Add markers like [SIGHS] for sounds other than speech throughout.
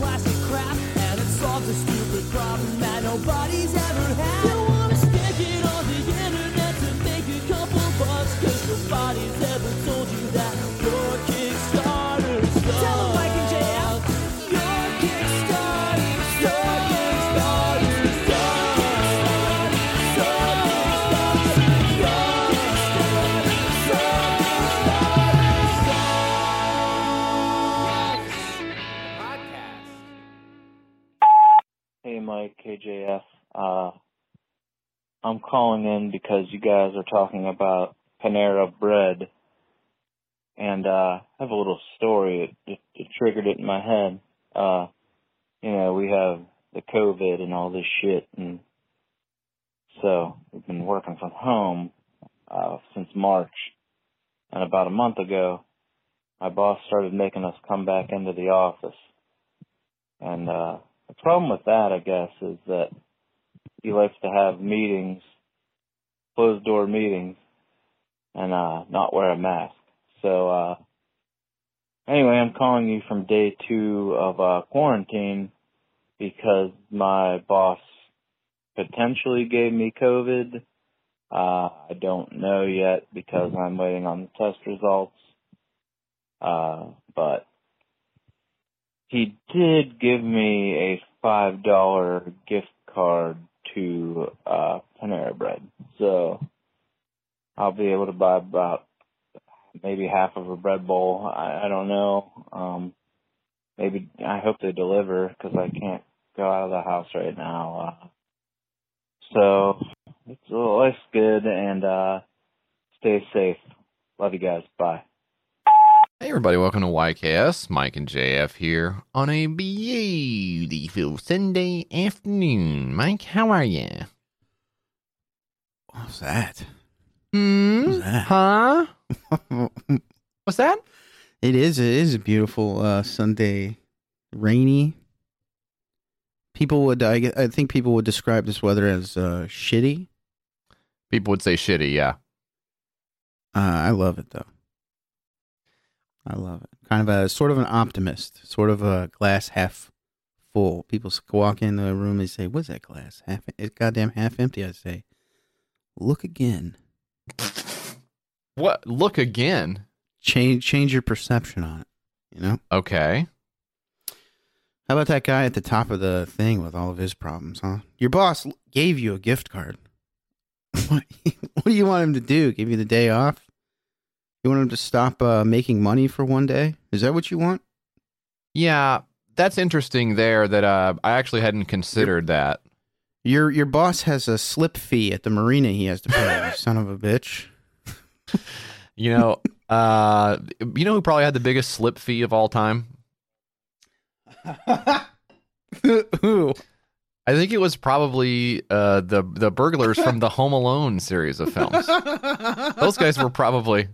plastic KJF. Uh, I'm calling in because you guys are talking about Panera Bread, and uh, I have a little story. It, it, it triggered it in my head. Uh, you know, we have the COVID and all this shit, and so we've been working from home uh, since March. And about a month ago, my boss started making us come back into the office, and uh, the problem with that, I guess, is that he likes to have meetings, closed door meetings, and uh not wear a mask. So uh anyway, I'm calling you from day two of uh quarantine because my boss potentially gave me COVID. Uh I don't know yet because I'm waiting on the test results. Uh but he did give me a five dollar gift card to uh Panera Bread. So I'll be able to buy about maybe half of a bread bowl. I, I don't know. Um maybe I hope they deliver because I can't go out of the house right now. Uh so it's life's good and uh stay safe. Love you guys. Bye. Hey everybody, welcome to YKS. Mike and JF here on a beautiful Sunday afternoon. Mike, how are you? What's that? Hmm? What's that? Huh? [LAUGHS] What's that? It is. It is a beautiful uh, Sunday, rainy. People would. I, I think people would describe this weather as uh, shitty. People would say shitty, yeah. Uh, I love it though. I love it. Kind of a sort of an optimist, sort of a glass half full. People walk into a room and say, "What's that glass? Half? It's goddamn half empty." I say, "Look again. What? Look again. Change change your perception on it." You know. Okay. How about that guy at the top of the thing with all of his problems, huh? Your boss gave you a gift card. [LAUGHS] what, what do you want him to do? Give you the day off? You want him to stop uh, making money for one day? Is that what you want? Yeah, that's interesting there that uh, I actually hadn't considered that. Your your boss has a slip fee at the marina he has to pay. you [LAUGHS] son of a bitch. You know, uh, you know who probably had the biggest slip fee of all time? [LAUGHS] Who? I think it was probably uh, the the burglars from the [LAUGHS] Home Alone series of films. Those guys were probably,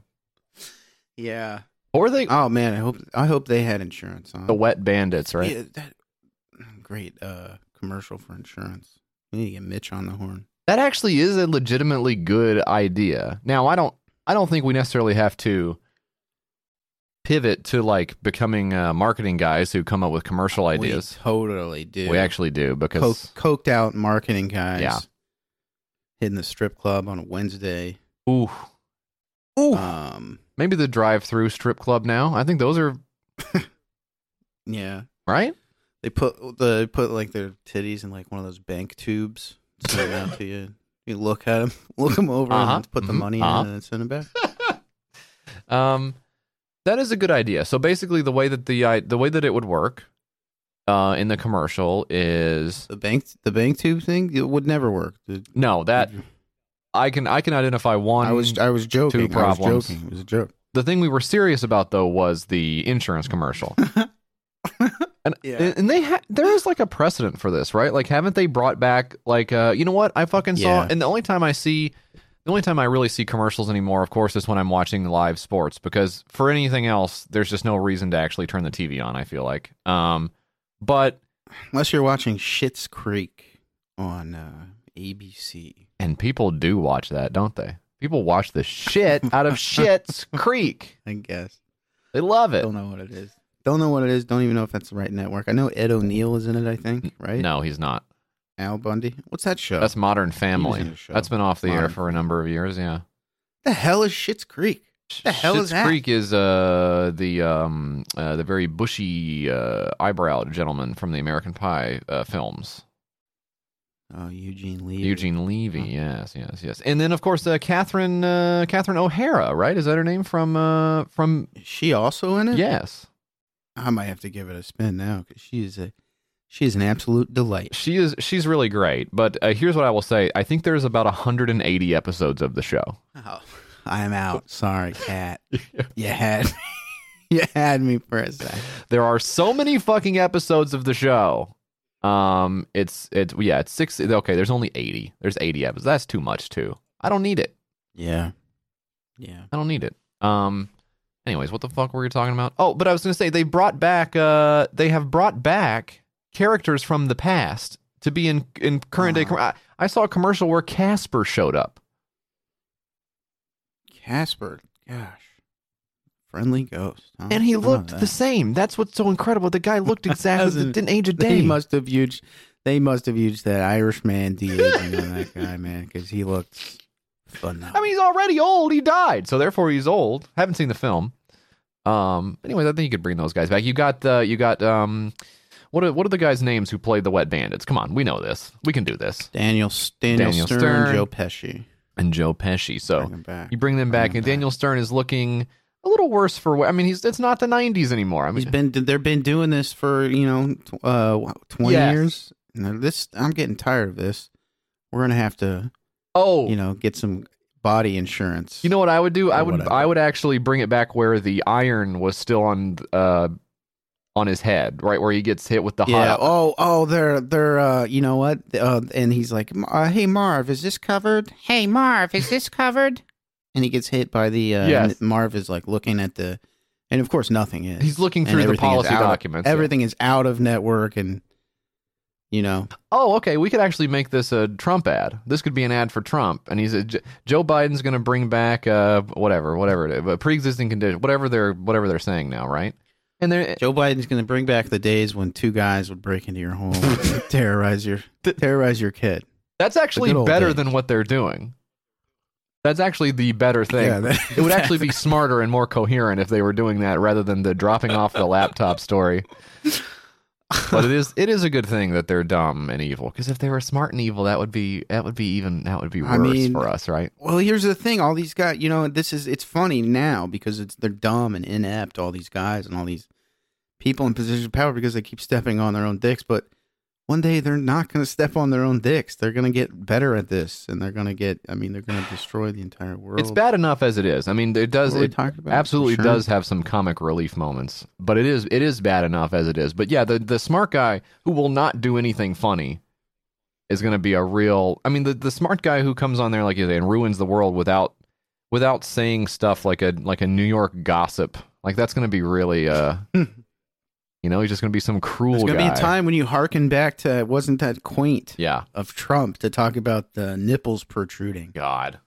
Yeah. or they Oh man, I hope I hope they had insurance. Huh? the Wet Bandits, right? Yeah, that, great uh, commercial for insurance. We need to get Mitch on the horn. That actually is a legitimately good idea. Now, I don't I don't think we necessarily have to pivot to like becoming uh, marketing guys who come up with commercial ideas. We totally do. We, actually do because Coke, coked out marketing guys. Yeah. Hitting the strip club on a Wednesday. ooh ooh Um, maybe the drive-through strip club now. I think those are [LAUGHS] yeah. right. They put the put like their titties in like one of those bank tubes. Send it out to you. You look at them, [LAUGHS] look them over, Uh-huh. and put the money Uh-huh. in, and then send it back. [LAUGHS] Um, that is a good idea. So basically, the way that the I the way that it would work, uh, in the commercial is The bank, the bank tube thing, it would never work. No that I can I can identify one. I was I was joking. I was problems. joking. It was a joke. the thing we were serious about though was the insurance commercial. [LAUGHS] and Yeah. and they ha- there is like a precedent for this, right? Like haven't they brought back like uh you know what? I fucking saw Yeah. and the only time I see the only time I really see commercials anymore, of course, is when I'm watching live sports because for anything else, there's just no reason to actually turn the TV on, I feel like. Um but Unless you're watching Schitt's Creek on uh, ABC. And people do watch that, don't they? People watch the shit out of [LAUGHS] Schitt's Creek. I guess. They love it. Don't know what it is. Don't know what it is. Don't even know if that's the right network. I know Ed O'Neill is in it. I think right. No, he's not. Al Bundy. What's that show? That's Modern Family. That's been off the air for a number of years. Yeah. the hell is Schitt's Creek? The hell Schitt's is that? Creek is uh, the um, uh, the very bushy uh, eyebrowed gentleman from the American Pie uh, films. Oh, Eugene Levy. Eugene Levy, yes, yes, yes, and then of course uh, Catherine uh, Catherine O'Hara, right? Is that her name from uh, from? Is she also in it? Yes, I might have to give it a spin now because she is a she is an absolute delight. she is. She's really great. But uh, here's what I will say: I think there's about 180 episodes of the show. Oh, I'm out. Sorry, Cat. [LAUGHS] you had [LAUGHS] you had me for a second. There are so many fucking episodes of the show. Um, it's it's yeah, it's six. Okay, there's only 80. There's 80 episodes. That's too much too. I don't need it. Yeah, yeah. I don't need it. Um. Anyways, what the fuck were we talking about? Oh, but I was gonna say they brought back. Uh, they have brought back characters from the past to be in in current day. I, I saw a commercial where Casper showed up. Casper, gosh, friendly ghost. huh? And he looked the same. That's what's so incredible. The guy looked [LAUGHS] exactly. Hasn't- didn't age a day. They must have used. They must have used that Irishman de aging on that guy, man, because he looked phenomenal. I mean, he's already old. He died, so therefore he's old. Haven't seen the film. Um. Anyways, I think you could bring those guys back. You got the. You got um. What are what are the guys' names who played the Wet Bandits? Come on, we know this. We can do this. Daniel Daniel, Daniel Stern, Stern. Joe Pesci. And Joe Pesci. So Bring back. you bring them back, Bring and him Daniel Stern is looking a little worse for. I mean, he's it's not the '90s anymore. I mean, He's been they've been doing this for you know uh twenty Yes. years. This I'm getting tired of this. We're gonna have to oh, you know get some body insurance. You know what I would do? I would whatever. I would actually bring it back where the iron was still on uh on his head, right where he gets hit with the yeah. hot. Oh oh they're they're uh you know what uh, and he's like uh, hey Marv is this covered? Hey Marv is this covered? And he gets hit by the uh, Yes. and Marv is like looking at the and of course nothing is. He's looking through the policy out of- documents. yeah. Everything is out of network and you know Oh, okay. We could actually make this a Trump ad. This could be an ad for Trump, and he's a, J- Joe Biden's going to bring back uh whatever, whatever it is, a pre-existing condition, whatever they're whatever they're saying now, right? And they're Joe Biden's going to bring back the days when two guys would break into your home, and [LAUGHS] terrorize your terrorize your kid. that's actually better days. than what they're doing. That's actually the better thing. Yeah, that- it would actually be [LAUGHS] smarter and more coherent if they were doing that rather than the dropping off the laptop story. But it is it is a good thing that they're dumb and evil because if they were smart and evil, that would be that would be even that would be worse I mean- for us, right? Well, here's the thing: all these guys, you know, this is it's funny now because it's they're dumb and inept. All these guys and all these people in positions of power because they keep stepping on their own dicks. But one day they're not going to step on their own dicks. They're going to get better at this, and they're going to get. I mean, they're going to destroy the entire world. It's bad enough as it is. I mean, it does. It absolutely sure. does have some comic relief moments, but it is it is bad enough as it is. But yeah, the the smart guy who will not do anything funny is going to be a real. I mean, the the smart guy who comes on there like you say and ruins the world without without saying stuff like a like a New York gossip. Like that's going to be really uh [LAUGHS] you know, he's just going to be some cruel There's going to be a time when you hearken back to wasn't that quaint Yeah. of Trump to talk about the nipples protruding? God.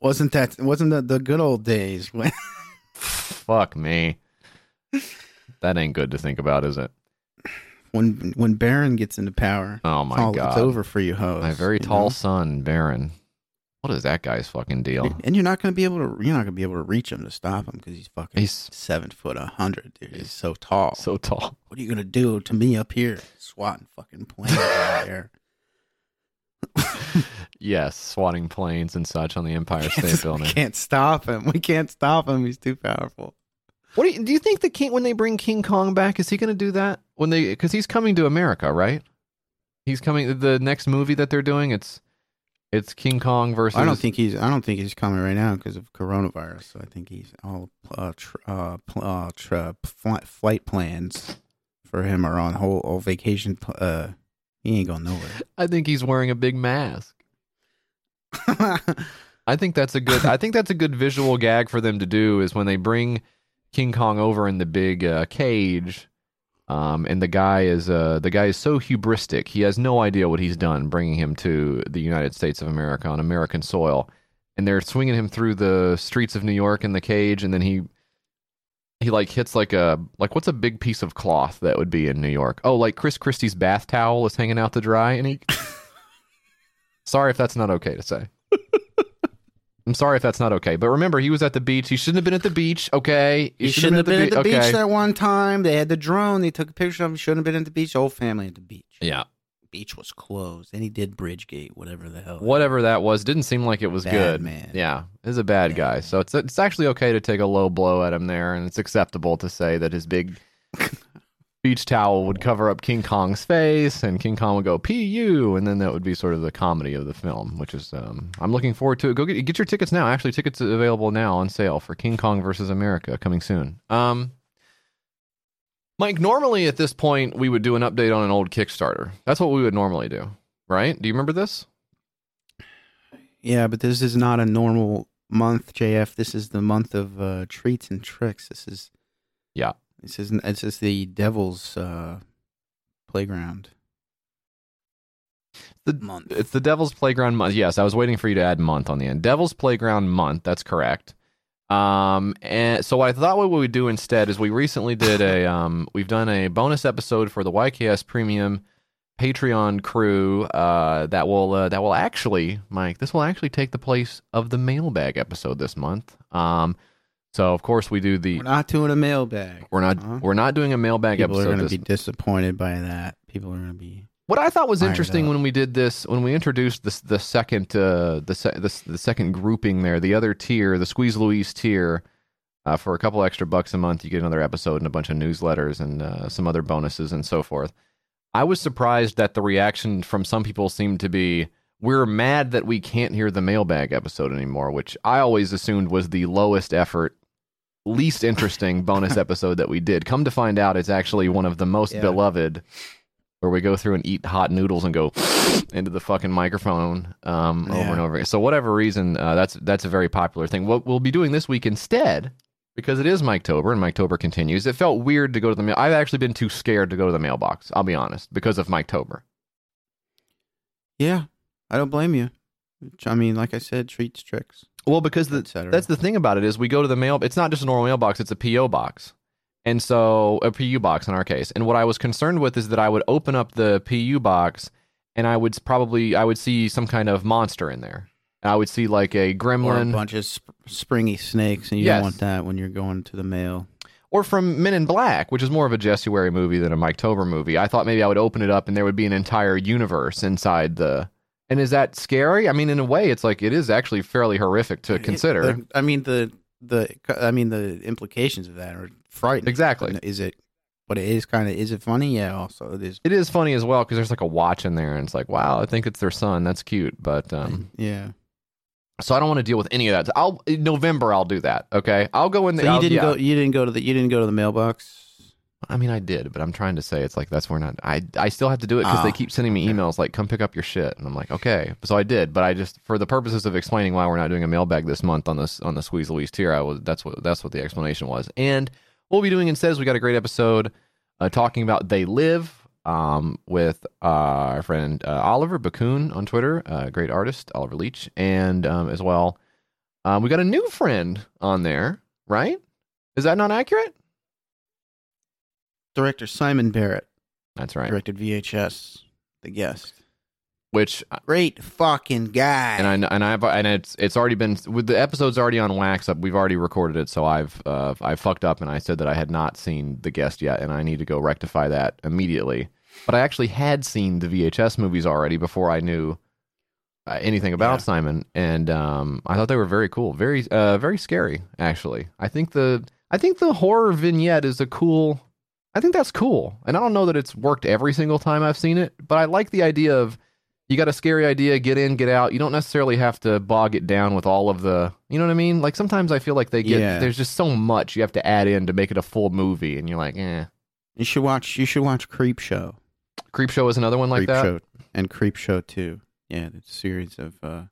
Wasn't that wasn't that the good old days when [LAUGHS] Fuck me. That ain't good to think about, is it? when when Barron gets into power? Oh it's my all- god. it's over for you, hoes. My very tall know? son, Barron. What is that guy's fucking deal? And you're not going to be able to. You're not going to be able to reach him to stop him because he's fucking. He's seven foot a hundred, dude. He's so tall. so tall. what are you going to do to me up here, swatting fucking planes out there? [LAUGHS] Yes, swatting planes and such on the Empire State Building. we can't stop him. We can't stop him. He's too powerful. What do you, do you think the king when they bring King Kong back is he going to do that when they because he's coming to America, right? He's coming. The next movie that they're doing, it's it's King Kong versus. I don't think he's. I don't think he's coming right now because of coronavirus. So I think he's all uh, tr- uh, pl- uh, tr- flight, flight plans for him are on whole, whole vacation. pl- Uh, he ain't going nowhere. [LAUGHS] I think he's wearing a big mask. [LAUGHS] I think that's a good. I think that's a good visual gag for them to do is when they bring King Kong over in the big uh, cage, um, and the guy is uh, the guy is so hubristic. He has no idea what he's done, bringing him to the United States of America on American soil, and they're swinging him through the streets of New York in the cage, and then he he like hits like a like what's a big piece of cloth that would be in New York? Oh, like Chris Christie's bath towel is hanging out to dry, and he. [LAUGHS] sorry if that's not okay to say. [LAUGHS] I'm sorry if that's not okay, but remember he was at the beach. He shouldn't have been at the beach. Okay, he, shouldn't have been at the be- beach okay. that one time. They had the drone. They took a picture of him. Shouldn't have been at the beach. The whole family at the beach. Yeah, Beach was closed. And he did Bridgegate, whatever the hell. whatever that was, didn't seem like it was Bad good. man. Yeah, is a bad Bad guy. man. So it's it's actually okay to take a low blow at him there, and it's acceptable to say that his big [LAUGHS] beach towel would cover up King Kong's face, and King Kong would go "pu," and then that would be sort of the comedy of the film, which is um, I'm looking forward to it. Go get get your tickets now. Actually, tickets are available now on sale for King Kong versus America coming soon. Um, Mike, normally at this point we would do an update on an old Kickstarter. That's what we would normally do, right? Do you remember this? Yeah, but this is not a normal month, JF. This is the month of uh, treats and tricks. This is Yeah. This is this is the devil's uh, playground The month. It's the Devil's Playground month. Yes, I was waiting for you to add month on the end. Devil's Playground month. That's correct. Um, and so I thought what we would do instead is we recently did a [LAUGHS] um, we've done a bonus episode for the YKS Premium Patreon crew. Uh, that will uh, that will actually, Mike, this will actually take the place of the mailbag episode this month. Um, so of course we do the We're not doing a mailbag. we're not Huh? we're not doing a mailbag episode. People are going to be disappointed by that. People are going to be. What I thought was interesting up. when we did this, when we introduced this, the second, uh, the, se- the the second grouping there, the other tier, the Squeeze Louise tier, uh, for a couple extra bucks a month, you get another episode and a bunch of newsletters and uh, some other bonuses and so forth. I was surprised that the reaction from some people seemed to be, "We're mad that we can't hear the mailbag episode anymore," which I always assumed was the lowest effort, least interesting [LAUGHS] bonus episode that we did. Come to find out, it's actually one of the most Yeah. beloved where we go through and eat hot noodles and go [SNIFFS] into the fucking microphone um, over Yeah. and over again. So whatever reason, uh, that's that's a very popular thing. What we'll be doing this week instead, because it is Miketober and Miketober continues. It felt weird to go to the mail. I've actually been too scared to go to the mailbox. I'll be honest, because of Miketober. Yeah, I don't blame you. I mean, like I said, treats, tricks, Well, because the. That's the thing about it is we go to the mail. It's not just a normal mailbox; it's a PO box, and so a PU box in our case. And what I was concerned with is that I would open up the PU box, and I would probably I would see some kind of monster in there. I would see like a or a gremlin, bunch of sp- springy snakes, and you Yes. don't want that when you're going to the mail. or from Men in Black, which is more of a Jessuary movie than a Miketober movie. I thought maybe I would open it up and there would be an entire universe inside the. And is that scary? I mean, in a way, it's like it is actually fairly horrific to It- consider. the- I mean the the I mean the implications of that are frightening. Exactly. Is it? But it is kind of. Is it funny? Yeah. Also, it is. It is funny as well because there's like a watch in there, and it's like, wow, I think it's their son. That's cute, but um, [LAUGHS] yeah. so I don't want to deal with any of that. I'll in November. I'll do that. Okay, I'll go in So there. you didn't go. You didn't go to the. You didn't go to the mailbox. I mean, I did, but I'm trying to say it's like that's where not. I I still have to do it because they Ah, keep sending me emails like, come pick up your shit, and I'm like, okay. So I did, but I just for the purposes of explaining why we're not doing a mailbag this month on this on the Squeeze Louise tier, I was that's what that's what the explanation was. And what we'll be doing instead is we got a great episode uh, talking about They Live um, with uh, our friend uh, Oliver Bakun on Twitter, uh, great artist, Oliver Leach, and um, as well, um, we got a new friend on there, right? Is that not accurate? Director Simon Barrett That's right. directed VHS. The guest. Which Great fucking guy. and I and I've and it's it's already been with the episode's already on wax up. We've already recorded it, so I've uh, I fucked up and I said that I had not seen the guest yet, and I need to go rectify that immediately. But I actually had seen the VHS movies already before I knew uh, anything about Yeah. Simon, and um, I thought they were very cool, very uh, very scary. Actually, I think the I think the horror vignette is a cool. I think that's cool, and I don't know that it's worked every single time I've seen it, but I like the idea of you got a scary idea, get in, get out. You don't necessarily have to bog it down with all of the, you know what I mean? Like sometimes I feel like they get Yeah. there's just so much you have to add in to make it a full movie, and you're like, eh. you should watch. You should watch Creep Show. Creepshow is another one like Creep that. Show and Creepshow Two. Yeah, it's a series of uh,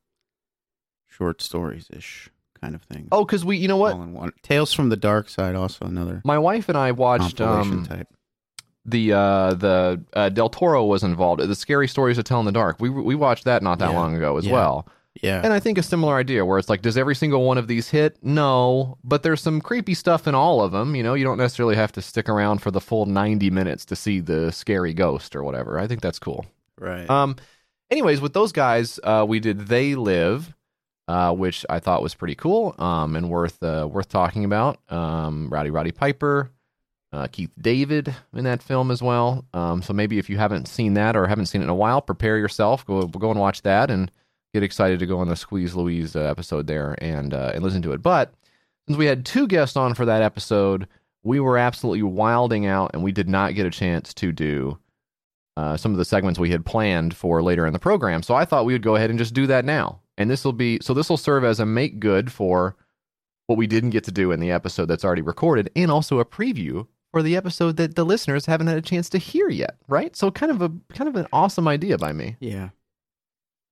short stories ish kind of thing. Oh, because we, you know what? All in one. Tales from the Dark Side. Also another My wife and I watched um, type. the uh, the uh, Del Toro was involved. The scary stories to tell in the dark. We we watched that not that Yeah. long ago as Yeah. well. Yeah. And I think a similar idea where it's like, does every single one of these hit? No, but there's some creepy stuff in all of them. You know, you don't necessarily have to stick around for the full 90 minutes to see the scary ghost or whatever. I think that's cool. right. Um, anyways, with those guys, uh, we did They Live, uh, which I thought was pretty cool um, and worth uh, worth talking about. Um, Rowdy Roddy Piper, uh, Keith David in that film as well. Um, so maybe if you haven't seen that or haven't seen it in a while, prepare yourself. Go go and watch that and get excited to go on the Squeeze Louise uh, episode there and uh, and listen to it. But since we had two guests on for that episode, we were absolutely wilding out, and we did not get a chance to do uh, some of the segments we had planned for later in the program. So I thought we would go ahead and just do that now. And this will be so this will serve as a make good for what we didn't get to do in the episode that's already recorded, and also a preview for the episode that the listeners haven't had a chance to hear yet. Right? So kind of a kind of an awesome idea by me. yeah.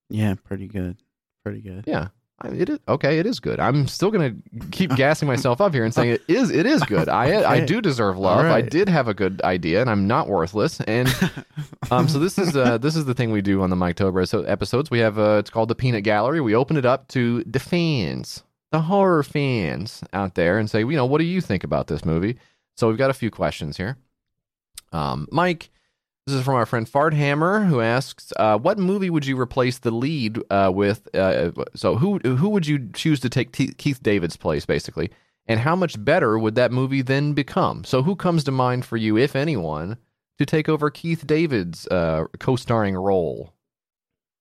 Yeah, pretty good. Pretty good. Yeah. I- It is okay. It is good. I'm still gonna keep gassing myself up here and saying it is. It is good. I I do deserve love. All I did have a good idea, and I'm not worthless. And [LAUGHS] um, so this is uh, this is the thing we do on the Miketober so episodes. We have uh, it's called the Peanut Gallery. We open it up to the fans, the horror fans out there, and say, you know, what do you think about this movie? So we've got a few questions here. Um, Mike, this is from our friend Fart Hammer, who asks, uh, "What movie would you replace the lead uh, with? Uh, so who who would you choose to take T- Keith David's place, basically?" And how much better would that movie then become? So, who comes to mind for you, if anyone, to take over Keith David's uh, co-starring role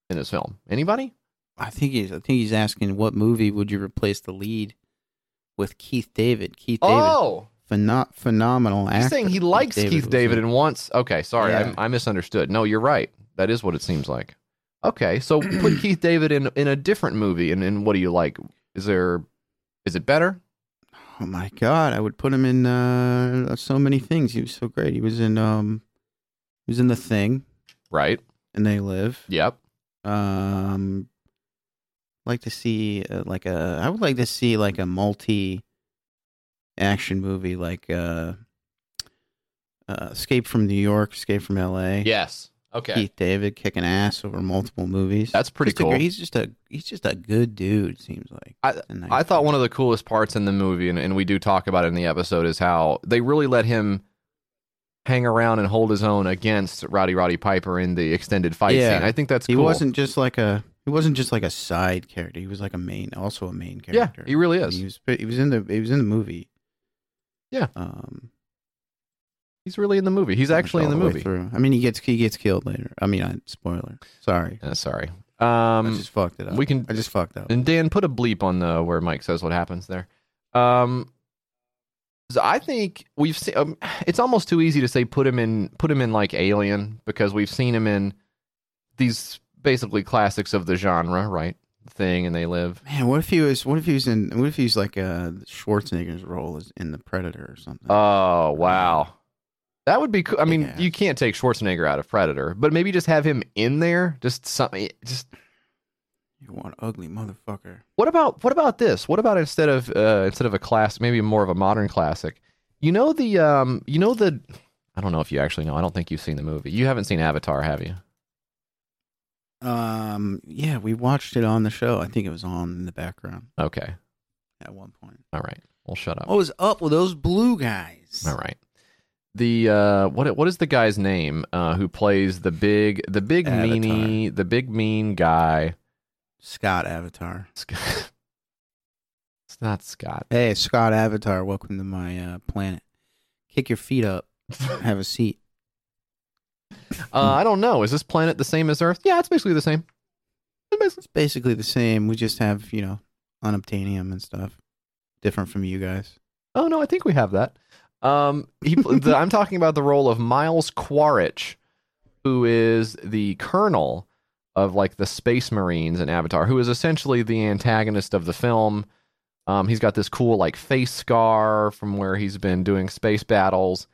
in this film? Anybody? I think he's I think he's asking what movie would you replace the lead with Keith David. Keith David Oh, pheno- phenomenal actor. he's saying he likes Keith David and wants. Okay, sorry, Yeah. I, I misunderstood. No, you're right. That is what it seems like. Okay, so [CLEARS THROAT] put Keith David in in a different movie, and, and what do you like? Is there? Is it better? Oh my god, I would put him in uh, so many things. He was so great. He was in um he was in The Thing Right. and They Live. Yep. Um like to see uh, like a I would like to see like a multi action movie like uh, uh Escape from New York, Escape from LA. Yes. Okay. Keith David kicking ass over multiple movies. That's pretty Just cool. great- he's just a he's just a good dude. Seems like. I- A nice I thought one of the coolest parts in the movie, and, and we do talk about it in the episode, is how they really let him hang around and hold his own against Rowdy Roddy Piper in the extended fight Yeah. scene. I think that's he cool. wasn't just like a he wasn't just like a side character. He was like a main, also a main character. Yeah, he really And is. He was he was in the he was in the movie. Yeah. Um, He's really in the movie. He's actually in the way movie. through. I mean, he gets he gets killed later. I mean, I, spoiler. Sorry, Uh, sorry. I Um, just fucked it up. we can- I just fucked up. and Dan, put a bleep on the where Mike says what happens there. Um, so I think we've seen. Um, it's almost too easy to say put him in put him in like Alien because we've seen him in these basically classics of the genre, right? Thing and They Live. Man, what if he was? What if he was in? What if he's like uh, Schwarzenegger's role is in the Predator or something? Oh wow, that would be cool. I mean, Yeah. you can't take Schwarzenegger out of Predator, but maybe just have him in there. Just something. Just you want ugly motherfucker? what about what about this? What about instead of uh, instead of a class, maybe more of a modern classic? You know the um, you know the. I don't know if you actually know. I don't think you've seen the movie. You haven't seen Avatar, have you? Um, yeah, we watched it on the show. I think it was on in the background Okay, at one point. all right. Well, shut up. What was up with those blue guys? All right. The uh, what what is the guy's name uh, who plays the big the big Avatar. meanie the big mean guy? Scott Avatar. Scott. [LAUGHS] It's not Scott. Hey, Scott Avatar. Welcome to my uh, planet. Kick your feet up. [LAUGHS] Have a seat. Uh, I don't know. Is this planet the same as Earth? Yeah, it's basically the same. It's basically- It's basically the same. We just have you know unobtainium and stuff. Different from you guys. Oh no, I think we have that. Um, he, the, [LAUGHS] I'm talking about the role of Miles Quaritch, who is the colonel of like the Space Marines in Avatar, who is essentially the antagonist of the film. Um, he's got this cool like face scar from where he's been doing space battles.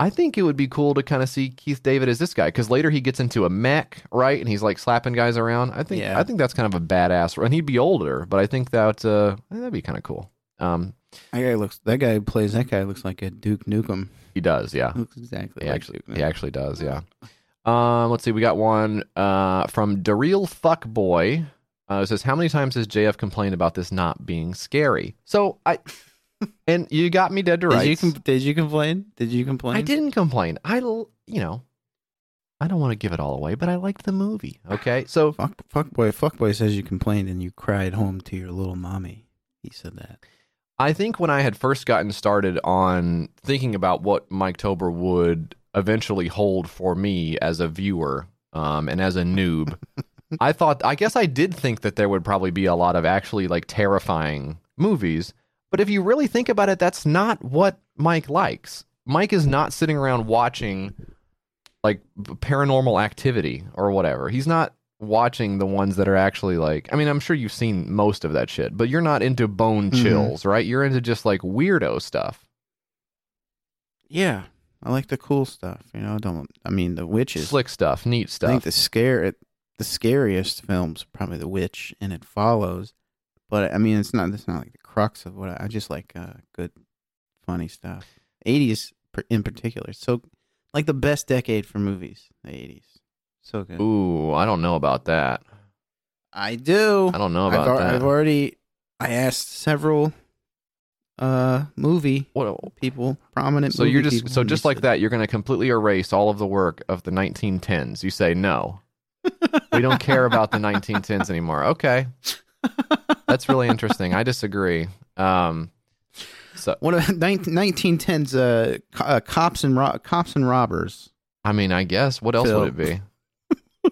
I think it would be cool to kind of see Keith David as this guy because later he gets into a mech, right? And he's like slapping guys around. I think Yeah. I think that's kind of a badass, and he'd be older, but I think that uh, that'd be kind of cool. Um, That guy looks. That guy plays. That guy looks like a Duke Nukem. he does, yeah. Looks exactly. He like actually, Duke he actually does. Yeah. Um, let's see. We got one uh, from Daryl Fuckboy. Uh, it says, "How many times has JF complained about this not being scary?" So I, and you got me dead to Did rights. you com- did you complain? Did you complain? I didn't complain. I, you know, I don't want to give it all away, but I liked the movie. Okay, so Fuck, fuck boy, fuck boy says you complained and you cried home to your little mommy. He said that. I think when I had first gotten started on thinking about what Miketober would eventually hold for me as a viewer um, and as a noob, [LAUGHS] I thought, I guess I did think that there would probably be a lot of actually like terrifying movies. But if you really think about it, that's not what Mike likes. Mike is not sitting around watching like paranormal activity or whatever. He's not watching the ones that are actually like I mean, I'm sure you've seen most of that shit, but you're not into bone Mhm. chills, right? You're into just like weirdo stuff. Yeah, I like the cool stuff. You know, don't I mean the witches? Slick stuff, neat I think stuff. the scare the scariest films probably The Witch and It Follows. But I mean, it's not. It's not like the crux of what I, I just like. Uh, good, funny stuff. Eighties in particular. So, like the best decade for movies. The eighties. So good. Ooh, I don't know about that. I do. I don't know I've, about that. I've already. I asked several uh movie What, people, prominent. so you're just so just like said- that, you're going to completely erase all of the work of the 1910s. You say no. [LAUGHS] we don't care about the 1910s anymore. Okay. [LAUGHS] That's really interesting. I disagree. Um so One of 1910's uh, co- uh, cops and ro- cops and robbers. I mean, I guess what else Phil. would it be?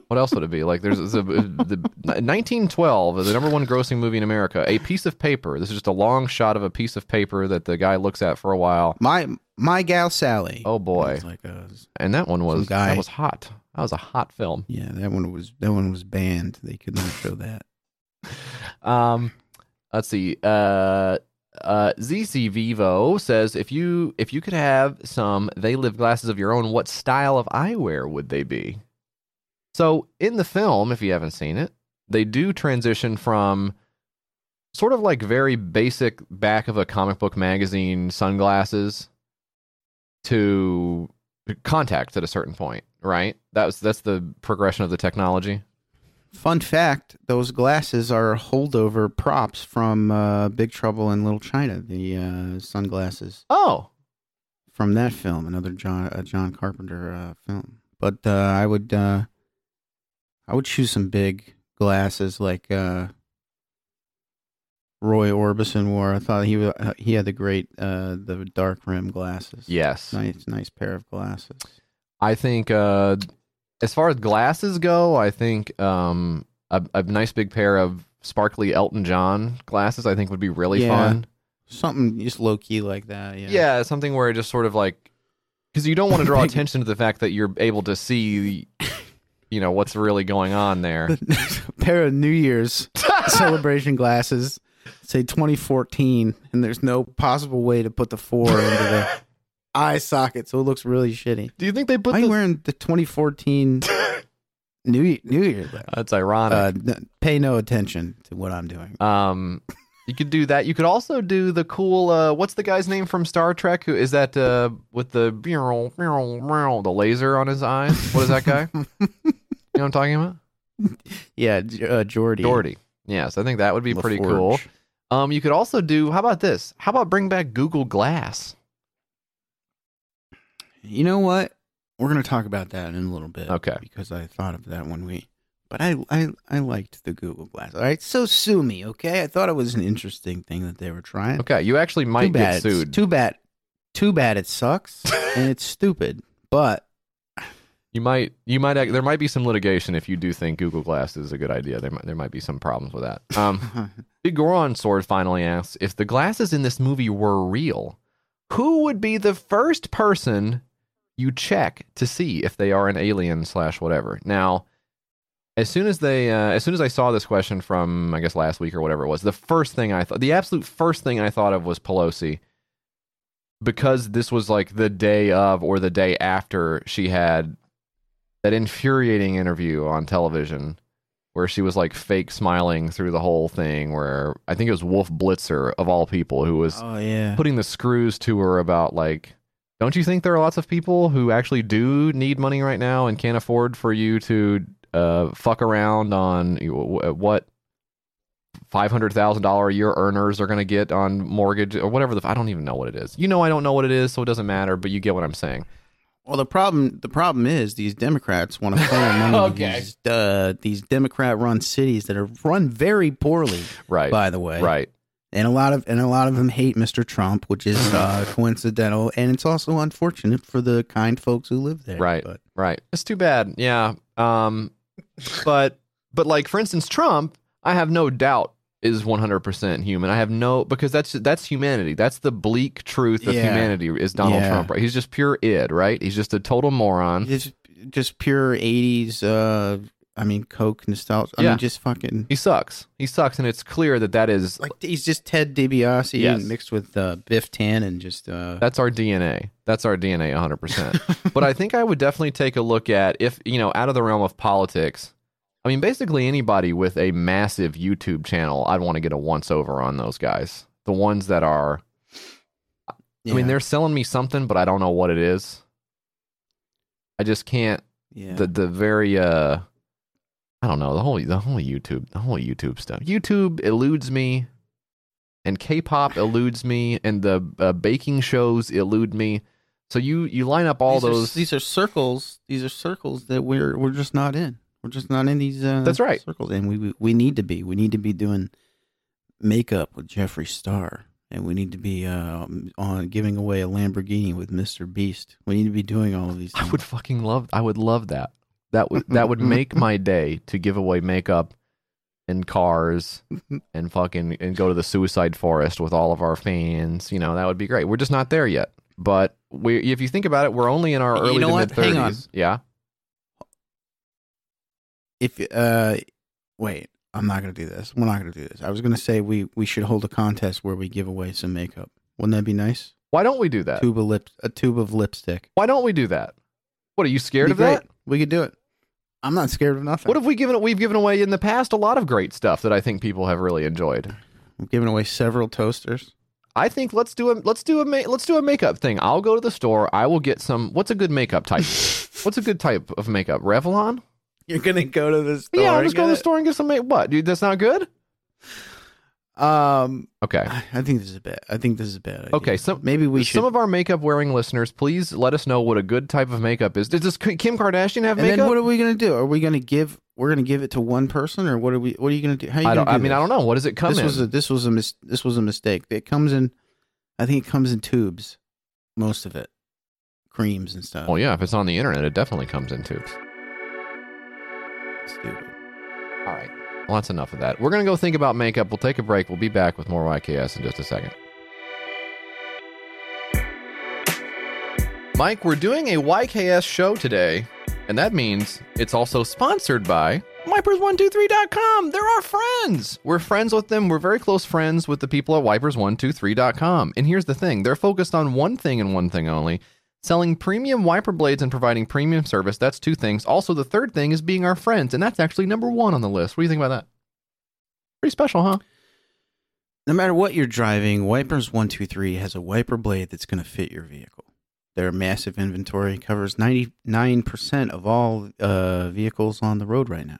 what else would it be? Like there's, there's a, the 1912, the number one grossing movie in America, A Piece of Paper. This is just a long shot of a piece of paper that the guy looks at for a while. My my gal Sally. Oh boy. Like a, And that one was guy. that was hot. That was a hot film. yeah, that one was that one was banned. They could not show that. Um, let's see. Uh, uh, ZC Vivo says if you if you could have some they live glasses of your own, what style of eyewear would they be? So in the film, if you haven't seen it, they do transition from sort of like very basic back of a comic book magazine sunglasses to contacts at a certain point, right? That was that's the progression of the technology. Fun fact: those glasses are holdover props from uh, Big Trouble in Little China. The uh, sunglasses Oh, from that film, another John uh, John Carpenter uh, film. But uh, I would uh, I would choose some big glasses like uh, Roy Orbison wore. I thought he wa- uh, he had the great uh, the dark rim glasses. yes. nice nice pair of glasses. I think uh, as far as glasses go, I think um, a, a nice big pair of sparkly Elton John glasses I think would be really Yeah. fun. Something just low key like that. Yeah. Yeah, something where it just sort of like because you don't want to draw [LAUGHS] attention to the fact that you're able to see, you know, what's really going on there. a [LAUGHS] pair of New Year's [LAUGHS] celebration glasses, say 2014, and there's no possible way to put the four into the eye socket, so it looks really shitty. Do you think they put Why are you the? wearing the 2014 [LAUGHS] New Year, New Year? That's ironic. Uh, n- pay no attention to what I'm doing. Um, you could do that. You could also do the cool. Uh, what's the guy's name from Star Trek? Who is that? Uh, with the the laser on his eyes. What is that guy? [LAUGHS] you know what I'm talking about? Yeah, J- uh, Geordi. Doherty. Yes, I think that would be pretty cool. Um, you could also do. How about this? How about bring back Google Glass? You know what? We're gonna talk about that in a little bit. Okay. Because I thought of that when we, but I I I liked the Google Glass. All right, so sue me, okay? I thought it was an interesting thing that they were trying. Okay, you actually might too bad. get sued. Too bad. Too bad. It sucks [LAUGHS] and it's stupid. But You might. You might. act- There might be some litigation if you do think Google Glass is a good idea. There might. There might be some problems with that. Um. [LAUGHS] Big Goron Sword finally asks if the glasses in this movie were real, who would be the first person you check to see if they are an alien slash whatever? Now, as soon as they, uh, as soon as I saw this question from I guess last week or whatever it was, the first thing I thought, the absolute first thing I thought of was Pelosi, because this was like the day of or the day after she had that infuriating interview on television where she was like fake smiling through the whole thing where I think it was Wolf Blitzer of all people who was oh yeah, putting the screws to her about like don't you think there are lots of people who actually do need money right now and can't afford for you to uh fuck around on what five hundred thousand dollar a year earners are going to get on mortgage or whatever. The I don't even know what it is. You know, I don't know what it is, so it doesn't matter. But you get what I'm saying. Well, the problem the problem is these Democrats want [LAUGHS] to funnel money Okay. to these uh, these Democrat run cities that are run very poorly. Right. By the way, Right. And a lot of and a lot of them hate Mr. Trump, which is uh, [LAUGHS] coincidental, and it's also unfortunate for the kind folks who live there. Right. But Right. It's too bad. Yeah. Um but but like for instance Trump, I have no doubt is 100% human. I have no because that's that's humanity. That's the bleak truth of Yeah. humanity is Donald Yeah. Trump, right? He's just pure id, right? He's just a total moron. just just pure '80s. Uh, I mean, Coke nostalgia. I Yeah. mean, just fucking He sucks. He sucks and it's clear that that is like he's just Ted DiBiase Yes. mixed with uh, Biff and Just uh, That's our DNA. That's our DNA 100%. [LAUGHS] but I think I would definitely take a look at if, you know, out of the realm of politics. I mean, basically anybody with a massive YouTube channel, I'd want to get a once over on those guys. The ones that are I mean, they're selling me something, but I don't know what it is. I just can't yeah. the the very uh I don't know, the whole the whole YouTube, the whole YouTube stuff. YouTube eludes me and K-pop eludes me and the uh, baking shows elude me. So you you line up all these are- those these are circles. These are circles that we're we're just not in. We're just not in these. Uh, That's right. Circles, and we we- we need to be. We need to be doing makeup with Jeffree Star, and we need to be uh, on giving away a Lamborghini with Mr. Beast. We need to be doing all of these. I would fucking love I would love that. That would that would [LAUGHS] make my day to give away makeup and cars and fucking and go to the suicide forest with all of our fans. You know, that would be great. We're just not there yet. But we if you think about it, we're only in our You early know to mid thirties. Yeah. if uh, wait, I'm not gonna do this. We're not gonna do this. I was gonna say we we should hold a contest where we give away some makeup. Wouldn't that be nice? Why don't we do that? Tube of lip, a tube of lipstick. Why don't we do that? What are you scared of great. that? We could do it. I'm not scared of nothing. What have we given? We've given away in the past a lot of great stuff that I think people have really enjoyed. We've given away several toasters. I think let's do a let's do a let's do a makeup thing. I'll go to the store. I will get some. What's a good makeup type? [LAUGHS] what's a good type of makeup? Revlon? You're gonna go to the store. yeah, I'll and just go to the store and get some. Ma- what, dude? That's not good. Um, Okay. I I think this is a bad. I think this is a bad idea. Okay, so maybe we should. Some of our makeup wearing listeners, please let us know what a good type of makeup is. Does Kim Kardashian have and makeup? then what are we gonna do? Are we gonna give? We're gonna give it to one person, or what are we? What are you gonna do? How are you I don't. do I mean, I don't know. What does it come this in? was a this was a mis- this was a mistake. It comes in, I think it comes in tubes, most of it, creams and stuff. well, yeah. If it's on the internet, it definitely comes in tubes. Stupid. All right. Well, that's enough of that. We're going to go think about makeup. We'll take a break. We'll be back with more YKS in just a second. Mike, we're doing a YKS show today, and that means it's also sponsored by Wipers123.com. They're our friends. We're friends with them. We're very close friends with the people at Wipers123.com. And here's the thing they're focused on one thing and one thing only selling premium wiper blades and providing premium service. That's two things. Also, the third thing is being our friends, and that's actually number one on the list. What do you think about that? Pretty special, huh? No matter what you're driving, Wipers One Two Three has a wiper blade that's going to fit your vehicle. Their massive inventory covers ninety nine percent of all uh, vehicles on the road right now.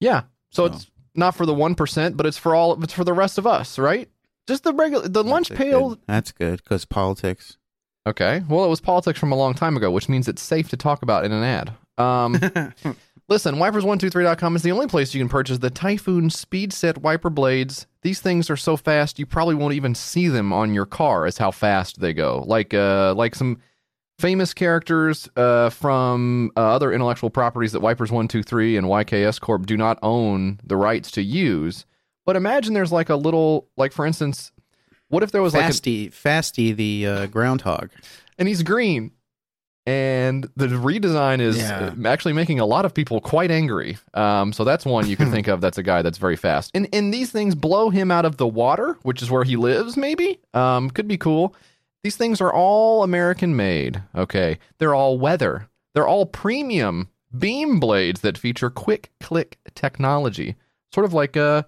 Yeah. So So- it's not for the one percent, but it's for all. It's for the rest of us, right? Just the regular, the lunch That's a pail. good- that's good because politics. Okay. Well, it was politics from a long time ago, which means it's safe to talk about in an ad. Um, [LAUGHS] listen, wipers123.com is the only place you can purchase the Typhoon Speed Set wiper blades. These things are so fast you probably won't even see them on your car as how fast they go. Like uh like some famous characters uh, from uh, other intellectual properties that Wipers 123 and YKS Corp do not own the rights to use. But imagine there's like a little like for instance, what if there was like a, Fasty, Fasty, the uh, groundhog. and he's green. And the redesign is Yeah. uh, actually making a lot of people quite angry. Um, so that's one you can [LAUGHS] think of. That's a guy that's very fast. And and these things blow him out of the water, which is where he lives. Maybe um, could be cool. These things are all American made. Okay, they're all weather. They're all premium beam blades that feature quick click technology, sort of like uh,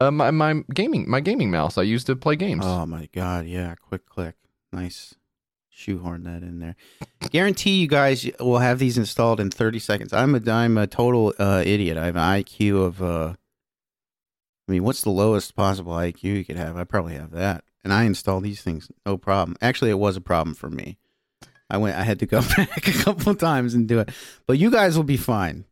uh my, my gaming my gaming mouse I use to play games. Oh my god, yeah, quick click. Nice. Shoehorn that in there. Guarantee you guys will have these installed in 30 seconds. I'm a I'm a total uh, idiot. I have an IQ of uh I mean, what's the lowest possible IQ you could have? I probably have that. And I install these things, no problem. Actually, it was a problem for me. I went, I had to go [LAUGHS] back a couple times and do it. But you guys will be fine.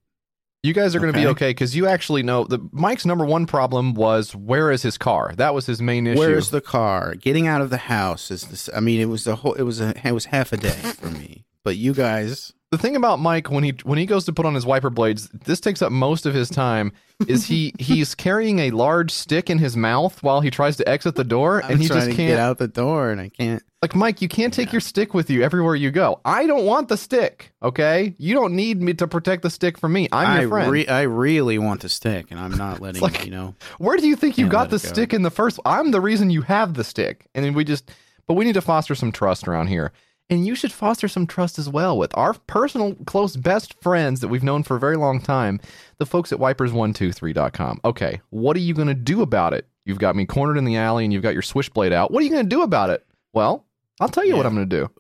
You guys are going to be Okay. okay because you actually know the Mike's number one problem was where is his car? That was his main issue. Where's the car? Getting out of the house is this. I mean, it was a whole. It was a. It was half a day for me. But you guys, the thing about Mike when he when he goes to put on his wiper blades, this takes up most of his time. Is he [LAUGHS] he's carrying a large stick in his mouth while he tries to exit the door, I'm and he just can't. get out the door, and I can't. Like Mike, you can't take your stick with you everywhere you go. I don't want the stick. Okay, you don't need me to protect the stick from me. I'm I your friend. re- I really want to stick, and I'm not [LAUGHS] letting like- you know. Where do you think you got the go. stick in the first? I'm the reason you have the stick, and then we just. But we need to foster some trust around here, and you should foster some trust as well with our personal, close, best friends that we've known for a very long time, the folks at Wipers123.com. Okay, what are you going to do about it? You've got me cornered in the alley, and you've got your switchblade out. What are you going to do about it? Well, I'll tell you what I'm going to do.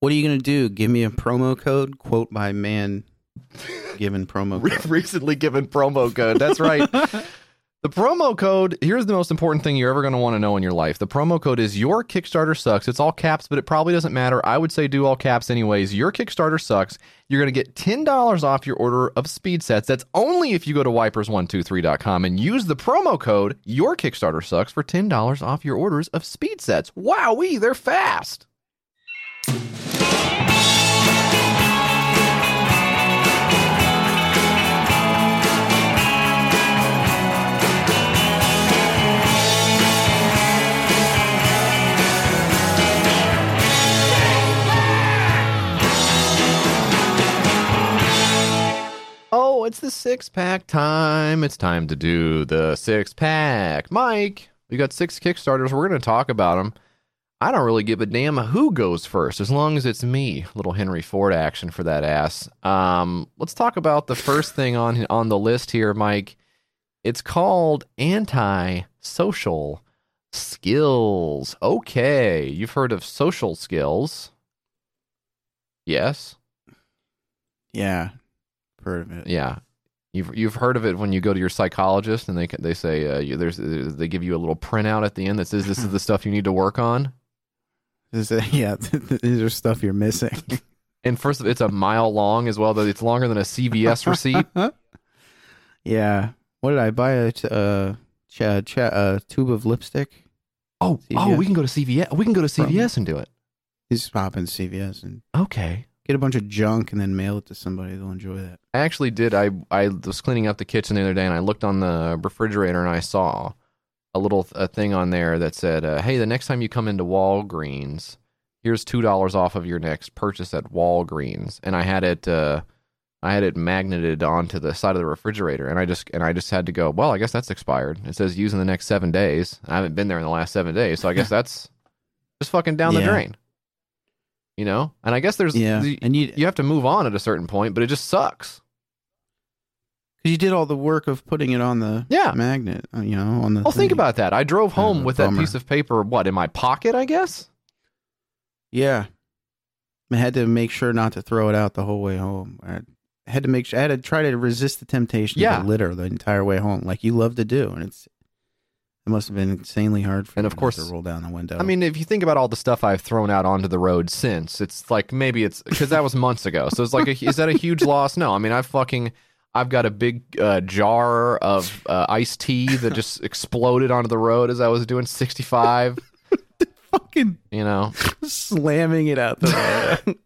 What are you gonna do? Give me a promo code? Quote by man. Given promo [LAUGHS] code. recently given promo code. That's right. [LAUGHS] the promo code, here's the most important thing you're ever going to want to know in your life. The promo code is your Kickstarter sucks. It's all caps, but it probably doesn't matter. I would say do all caps anyways. Your Kickstarter sucks. You're going to get $10 off your order of speed sets. That's only if you go to wipers123.com and use the promo code your Kickstarter sucks for $10 off your orders of speed sets. Wowee, they're fast. It's the six pack time. It's time to do the six pack. Mike, we got six Kickstarters. We're going to talk about them. I don't really give a damn who goes first as long as it's me. Little Henry Ford action for that ass. Um, let's talk about the first thing on on the list here, Mike. It's called anti-social skills. Okay, you've heard of social skills. Yes. Yeah, heard of it. Yeah, you've you've heard of it when you go to your psychologist and they they say uh, you, there's they give you a little printout at the end that says this is the [LAUGHS] stuff you need to work on. This is, yeah, [LAUGHS] these are stuff you're missing. And first, it's a mile long as well. Though it's longer than a CVS receipt. [LAUGHS] yeah. What did I buy? A uh, ch- ch- a tube of lipstick. Oh, oh, we can go to CVS. We can go to CVS and do it. You just pop in CVS and Okay. Get a bunch of junk and then mail it to somebody. They'll enjoy that. I actually did. I I was cleaning up the kitchen the other day and I looked on the refrigerator and I saw a little a thing on there that said, uh, "Hey, the next time you come into Walgreens, here's two dollars off of your next purchase at Walgreens." And I had it. Uh, I had it magneted onto the side of the refrigerator, and I just and I just had to go. Well, I guess that's expired. It says use in the next seven days. I haven't been there in the last seven days, so I guess [LAUGHS] that's just fucking down the drain. You know, and I guess there's Yeah, the- and you you have to move on at a certain point, but it just sucks. because you did all the work of putting it on the Yeah. magnet. uh, You know, on the. Well, think about that. I drove home with that piece of paper, what, in my pocket, I guess? Yeah, I had to make sure not to throw it out the whole way home. I had to make sure I had to try to resist the temptation Yeah. to litter the entire way home, like you love to do, and it's. It must have been insanely hard for And of course- to roll down the window. I mean, if you think about all the stuff I've thrown out onto the road since, it's like maybe it's because that was months ago. So it's like, a, is that a huge loss? No. I mean, I've fucking, I've got a big uh, jar of uh, iced tea that just exploded onto the road as I was doing 65. [LAUGHS] fucking You know, [LAUGHS] slamming it out the. [LAUGHS]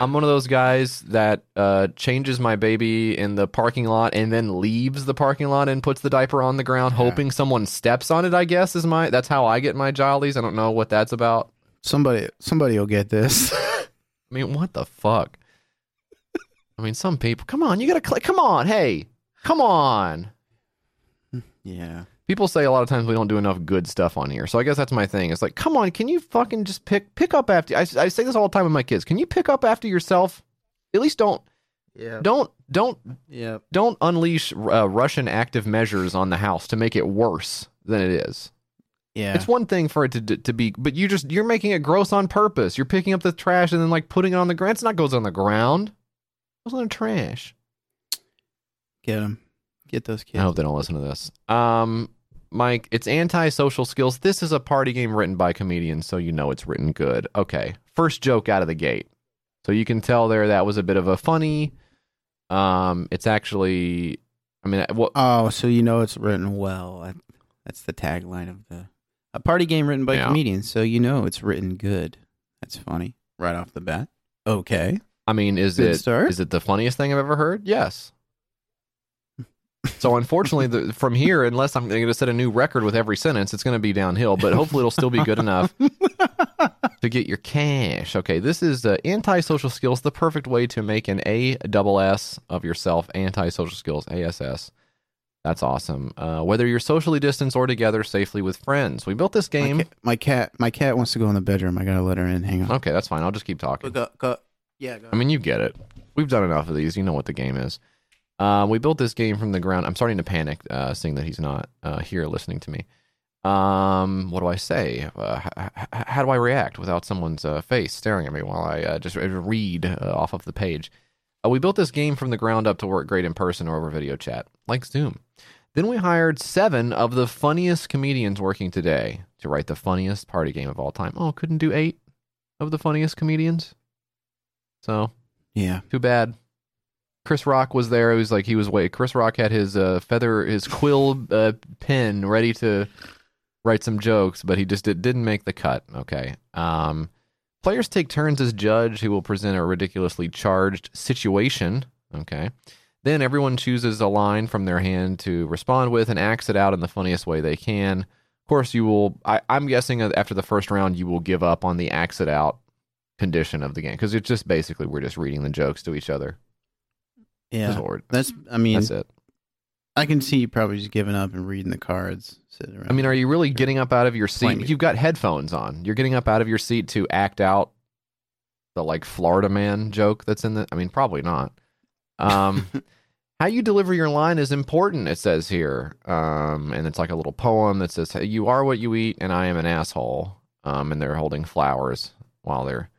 I'm one of those guys that uh, changes my baby in the parking lot and then leaves the parking lot and puts the diaper on the ground, Yeah. hoping someone steps on it. I guess is my that's how I get my jollies. I don't know what that's about. somebody, somebody will get this. [LAUGHS] [LAUGHS] I mean, what the fuck? I mean, some people. Come on, you gotta click. Come on, hey, come on. yeah, People say a lot of times we don't do enough good stuff on here, so I guess that's my thing. It's like, come on, can you fucking just pick pick up after? I, I say this all the time with my kids. Can you pick up after yourself? At least don't yeah, don't don't yeah. don't unleash uh, Russian active measures on the house to make it worse than it is. Yeah, It's one thing for it to to be, but you just you're making it gross on purpose. You're picking up the trash and then like putting it on the ground. It's not goes on the ground. It goes on the trash. get them. Get those kids. I hope they don't listen to this. Um, Mike, it's anti-social skills. This is a party game written by comedians, so you know it's written good. Okay, first joke out of the gate, so you can tell there that was a bit of a funny. Um, it's actually, I mean, what? Oh, so you know it's written well. That's the tagline of the a party game written by Yeah. comedians. So you know it's written good. That's funny right off the bat. Okay. I mean, is Good it is start. it the funniest thing I've ever heard? Yes. So unfortunately, the, from here, unless I'm going to set a new record with every sentence, it's going to be downhill. But hopefully, it'll still be good enough [LAUGHS] to get your cash. Okay, this is uh, anti-social skills, the perfect way to make an A double S of yourself. Anti-social skills, ASS. That's awesome. Uh, whether you're socially distanced or together safely with friends, we built this My, game. my cat. My cat wants to go in the bedroom. I gotta let her in. Hang on. Okay, that's fine. I'll just keep talking. Go, go. Yeah. Go. I mean, you get it. We've done enough of these. You know what the game is. Uh, we built this game from the ground. I'm starting to panic, uh, seeing that he's not uh, here listening to me. Um, what do I say? Uh, h- h- how do I react without someone's uh, face staring at me while I uh, just read uh, off of the page? Uh, we built this game from the ground up to work great in person or over video chat, like Zoom. Then we hired seven of the funniest comedians working today to write the funniest party game of all time. Oh, couldn't do eight of the funniest comedians. So yeah. too bad. Chris Rock was there. It was like he was wait. Chris Rock had his uh, feather, his quill uh, pen ready to write some jokes, but he just did, didn't make the cut. Okay. Um, players take turns as judge, who will present a ridiculously charged situation. Okay. Then everyone chooses a line from their hand to respond with and acts it out in the funniest way they can. Of course, you will. I, I'm guessing after the first round, you will give up on the acts it out condition of the game because it's just basically we're just reading the jokes to each other. Yeah. That's That's. I mean, That's it. I can see you probably just giving up and reading the cards. Sitting around. I mean, are you really getting up out of your seat? You've got headphones on. You're getting up out of your seat to act out the like Florida man joke that's in the. I mean, probably not. Um, [LAUGHS] how you deliver your line is important. It says here, um, and it's like a little poem that says, hey, "You are what you eat, and I am an asshole." Um, and they're holding flowers while they're.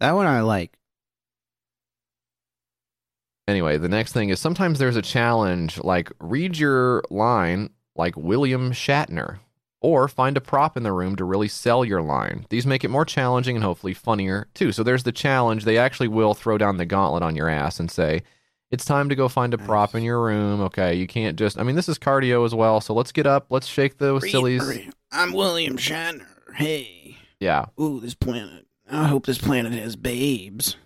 that one I like. Anyway, the next thing is sometimes there's a challenge like read your line like William Shatner or find a prop in the room to really sell your line. These make it more challenging and hopefully funnier too. So there's the challenge. They actually will throw down the gauntlet on your ass and say, it's time to go find a prop in your room. Okay, you can't just. I mean, this is cardio as well. So let's get up. Let's shake the sillies. I'm William Shatner. Hey. Yeah, Ooh, this planet. I hope this planet has babes.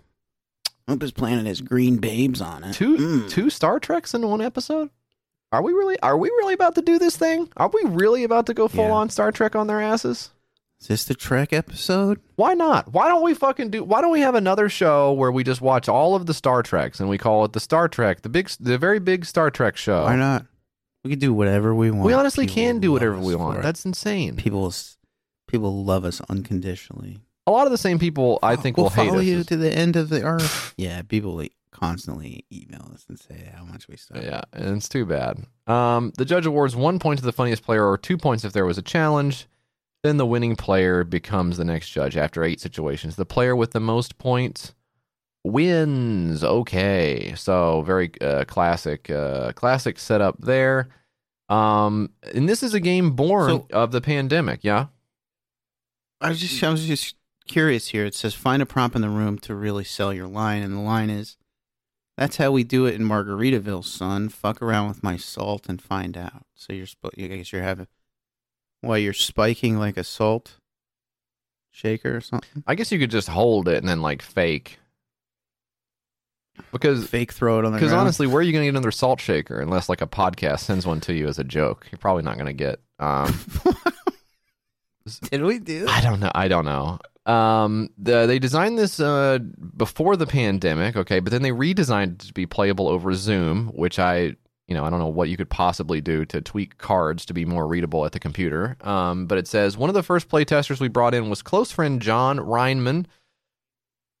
Hope this planet has green babes on it. two Mm. two Star Treks in one episode. Are we really? Are we really about to do this thing? Are we really about to go full Yeah. on Star Trek on their asses? Is this the Trek episode? Why not? Why don't we fucking do? Why don't we have another show where we just watch all of the Star Treks and we call it the Star Trek, the big, the very big Star Trek show? Why not? We can do whatever we want. We honestly People can do whatever we want. That's insane. people. People love us unconditionally. A lot of the same people I think we'll will hate follow us. you to the end of the earth. [SIGHS] yeah, people like, constantly email us and say how much we suck. Yeah, and it's too bad. Um, the judge awards one point to the funniest player, or two points if there was a challenge. Then the winning player becomes the next judge after eight situations. The player with the most points wins. Okay, so very uh, classic, uh, classic setup there. Um, and this is a game born So- of the pandemic. Yeah. I was just I was just curious here. It says find a prop in the room to really sell your line, and the line is, "That's how we do it in Margaritaville, son. Fuck around with my salt and find out." So you're sp- I guess you're having, why you're spiking like a salt shaker or something. I guess you could just hold it and then like fake. Because Fake throw it on the Because honestly, where are you going to get another salt shaker unless like a podcast sends one to you as a joke? You're probably not going to get. Um, [LAUGHS] did we do? I don't know. I don't know. Um, the, they designed this uh, before the pandemic, okay, but then they redesigned it to be playable over Zoom, which I, you know, I don't know what you could possibly do to tweak cards to be more readable at the computer. Um, but it says one of the first playtesters we brought in was close friend Jon Rineman,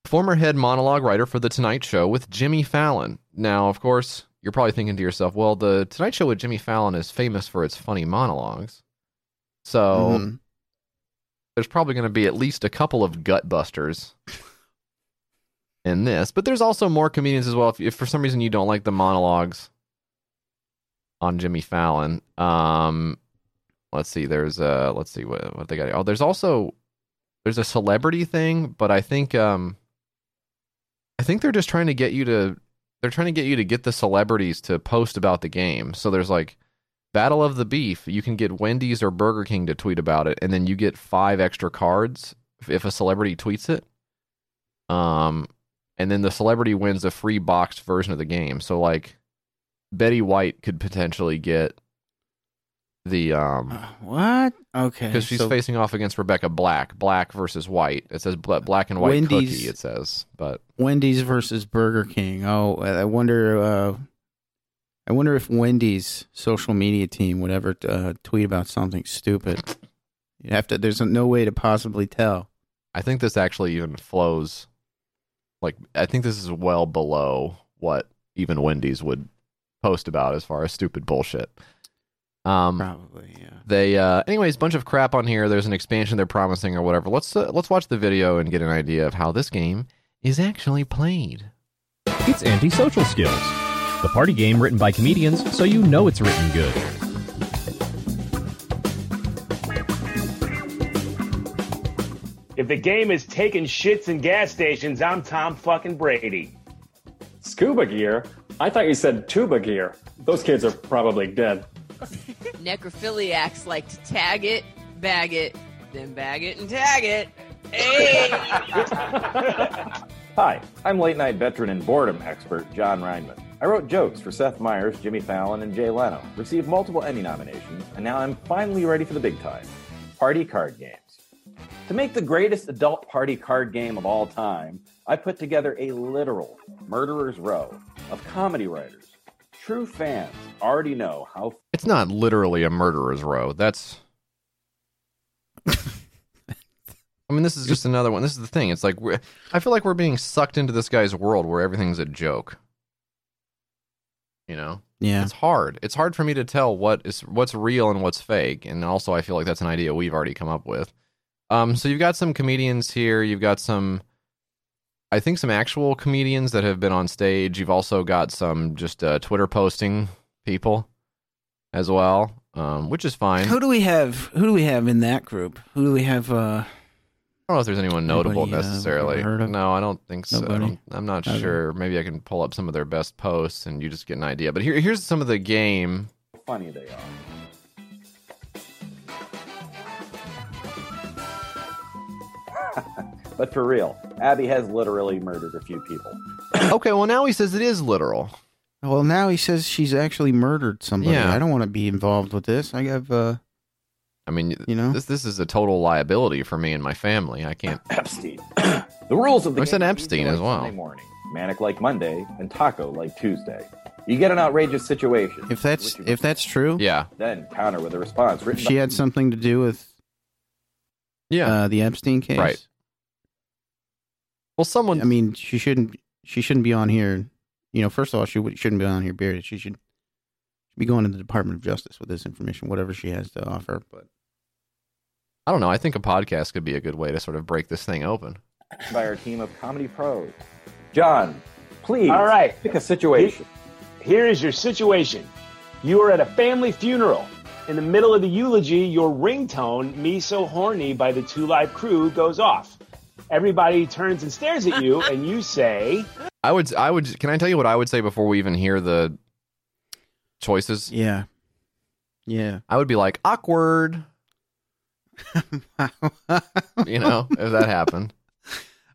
former head monologue writer for The Tonight Show with Jimmy Fallon. Now, of course, you're probably thinking to yourself, well, The Tonight Show with Jimmy Fallon is famous for its funny monologues. So Mhm. There's probably going to be at least a couple of gut busters in this, but there's also more comedians as well. If, if for some reason you don't like the monologues, on Jimmy Fallon. Um, let's see. There's uh, let's see what what they got. Oh, there's also there's a celebrity thing, but I think um, I think they're just trying to get you to they're trying to get you to get the celebrities to post about the game. So there's like Battle of the Beef. You can get Wendy's or Burger King to tweet about it, and then you get five extra cards if- a celebrity tweets it. Um, and then the celebrity wins a free boxed version of the game. So like Betty White could potentially get the um Uh, what? Okay. because she's so facing off against Rebecca Black, black versus white. It says bla- black and white Wendy's- cookie. It says, but Wendy's versus Burger King. Oh, I I wonder. Uh, I wonder if Wendy's social media team would ever uh, tweet about something stupid. You have to. There's no way to possibly tell. I think this actually even flows. Like I think this is well below what even Wendy's would post about as far as stupid bullshit. Um, Probably, yeah. they uh anyways bunch of crap on here there's an expansion they're promising or whatever let's uh, let's watch the video and get an idea of how this game is actually played It's Antisocial Skills, the party game written by comedians so you know it's written good. If the game is taking shits in gas stations, I'm Tom fucking Brady. Scuba gear? I thought you said tuba gear. Those kids are probably dead. [LAUGHS] Necrophiliacs like to tag it, bag it, then bag it and tag it. Hey! [LAUGHS] Hi, I'm late night veteran and boredom expert Jon Rineman. I wrote jokes for Seth Meyers, Jimmy Fallon, and Jay Leno, received multiple Emmy nominations, and now I'm finally ready for the big time party card games. To make the greatest adult party card game of all time, I put together a literal murderer's row of comedy writers. True fans already know how it's not literally a murderer's row that's i mean this is just another one this is the thing it's like i feel like we're being sucked into this guy's world where everything's a joke you know Yeah. it's hard it's hard for me to tell what is what's real and what's fake and also i feel like that's an idea we've already come up with um so you've got some comedians here you've got some i think some actual comedians that have been on stage you've also got some just uh, twitter posting people as well um which is fine Who do we have? Who do we have in that group? Who do we have? Uh, I don't know if there's anyone notable Anybody, uh, necessarily. heard? No, I don't think so. I Nobody? don't- I'm not Okay. sure. Maybe I can pull up some of their best posts and you just get an idea. But here, here's some of the game. funny they are. [LAUGHS] but for real, Abby has literally murdered a few people. [COUGHS] Okay, well now he says it is literal. well, now he says she's actually murdered somebody. Yeah. I don't want to be involved with this. I have, uh, I mean, you know, this this is a total liability for me and my family. I can't. [CLEARS THROAT] Epstein. [CLEARS THROAT] the rules of the I said game are Epstein as well. Sunday morning, manic like Monday, and taco like Tuesday. You get an outrageous situation. if that's if that's true, Yeah, then counter with a response if written. she by- had something to do with yeah. uh, the Epstein case, Right. well, someone. I mean, she shouldn't. She shouldn't be on here. You know, first of all, she shouldn't be on here. Period. She should be going to the Department of Justice with this information, whatever she has to offer. But I don't know. I think a podcast could be a good way to sort of break this thing open. by our team of comedy pros. John, please. All right. Pick a situation. Here is your situation. You are at a family funeral. In the middle of the eulogy, your ringtone, Me So Horny by the Two Live Crew, goes off. Everybody turns and stares at you, [LAUGHS] and you say, I would. I would. Can I tell you what I would say before we even hear the choices? yeah, yeah. I would be like awkward. [LAUGHS] You know, if that happened.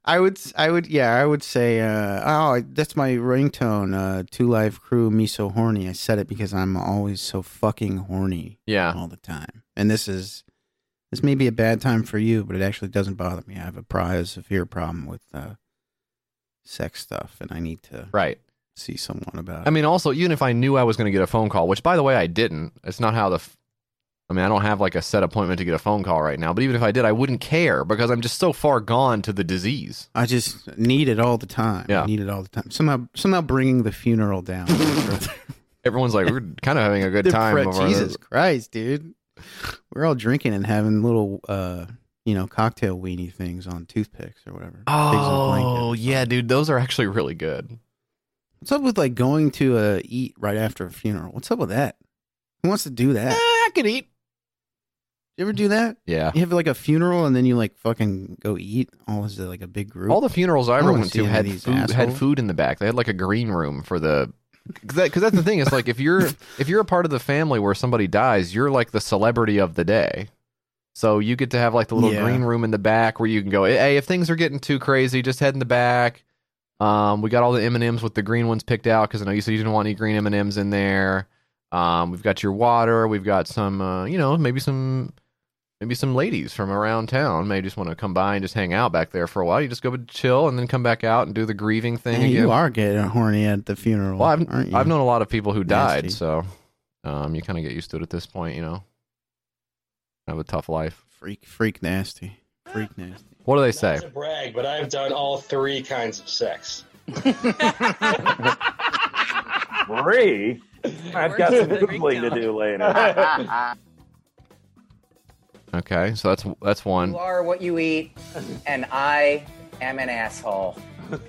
I would, I would, yeah, I would say, uh, oh, that's my ringtone. Uh, Two Live Crew, me so horny. I said it because I'm always so fucking horny Yeah. all the time. And this is, this may be a bad time for you, but it actually doesn't bother me. I have a, a severe problem with uh, sex stuff, and I need to Right. see someone about it. I mean, also, even if I knew I was going to get a phone call, which by the way, I didn't. It's not how the. I mean, I don't have like a set appointment to get a phone call right now. But even if I did, I wouldn't care because I'm just so far gone to the disease. I just need it all the time. Yeah. I need it all the time. Somehow, somehow bringing the funeral down. [LAUGHS] [LAUGHS] Everyone's like, we're kind of having a good time. Fred- over Jesus. Christ, dude. We're all drinking and having little, uh, you know, cocktail weenie things on toothpicks or whatever. Pigs in a Oh yeah, dude, those are actually really good. What's up with like going to uh, eat right after a funeral? What's up with that? Who wants to do that? I could eat. You ever do that? Yeah. You have like a funeral and then you like fucking go eat. All is it like a big group? All the funerals I I ever went to had food, had food in the back. They had like a green room for the because that, that's the thing. It's like if you're if you're a part of the family where somebody dies, you're like the celebrity of the day. So you get to have like the little Yeah. green room in the back where you can go. Hey, if things are getting too crazy, just head in the back. Um, we got all the M and M's with the green ones picked out because I know you said you didn't want any green M and M's in there. Um, we've got your water. We've got some, uh, you know, maybe some, maybe some ladies from around town may just want to come by and just hang out back there for a while. You just go to chill and then come back out and do the grieving thing Man, again. you are getting horny at the funeral. Well, I've aren't you? I've known a lot of people who died, Nasty. so um, you kind of get used to it at this point. You know, have a tough life. freak, freak nasty, freak nasty. What do they say? Not to brag, but I've done all three kinds of sex. [LAUGHS] Three. I've got some Where's googling to do later. [LAUGHS] Okay, so that's that's one. You are what you eat, and I am an asshole.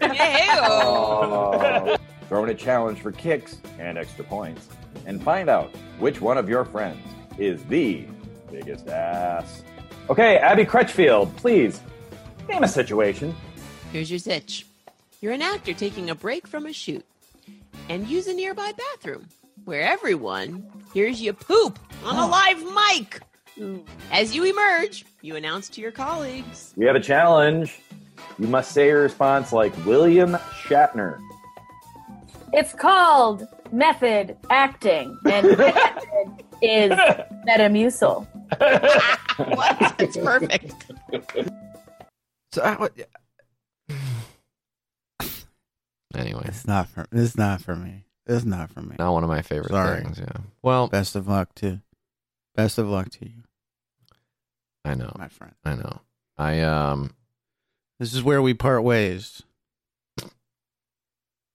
Hey-o. [LAUGHS] Oh. Throwing a challenge for kicks and extra points. And find out which one of your friends is the biggest ass. Okay, Abby Crutchfield, please name a situation. Here's your sitch. You're an actor taking a break from a shoot and use a nearby bathroom where everyone hears you poop on a [GASPS] live mic. As you emerge, you announce to your colleagues. We have a challenge. You must say your response like William Shatner. It's called method acting, and [LAUGHS] method is Metamucil. [LAUGHS] What? It's perfect. So, uh, what- anyway, It's not for. It's not for me. It's not for me. not one of my favorite Sorry. things. Yeah. Well, Best of luck to. Best of luck to you, I know. my friend. I know. I um. This is where we part ways.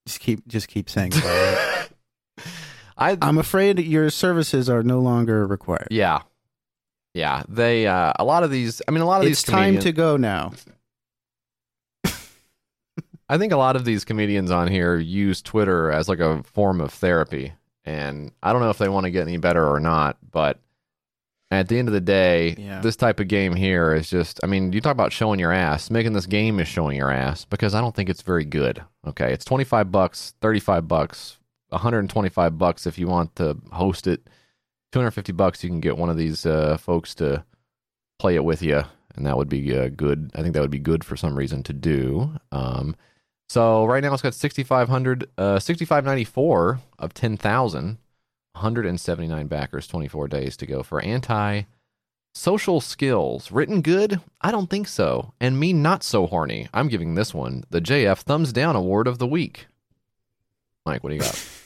Just keep, just keep saying. [LAUGHS] I I'm afraid your services are no longer required. yeah. Yeah, they uh, a lot of these. I mean, a lot of It's these. time comedians- to go now. [LAUGHS] I think a lot of these comedians on here use Twitter as like a form of therapy. And I don't know if they want to get any better or not, but at the end of the day, Yeah. this type of game here is just I mean, you talk about showing your ass. Making this game is showing your ass because I don't think it's very good. Okay. It's 25 bucks, 35 bucks, 125 bucks if you want to host it. 250 bucks you can get one of these uh, folks to play it with you and that would be uh, good. I think that would be good for some reason to do. Um, so right now it's got 6,500, uh, 6,594 of 10,000, 179 backers, 24 days to go for anti social skills. Written good? I don't think so. And me not so horny. I'm giving this one the JF thumbs down award of the week. Mike, what do you got? [LAUGHS]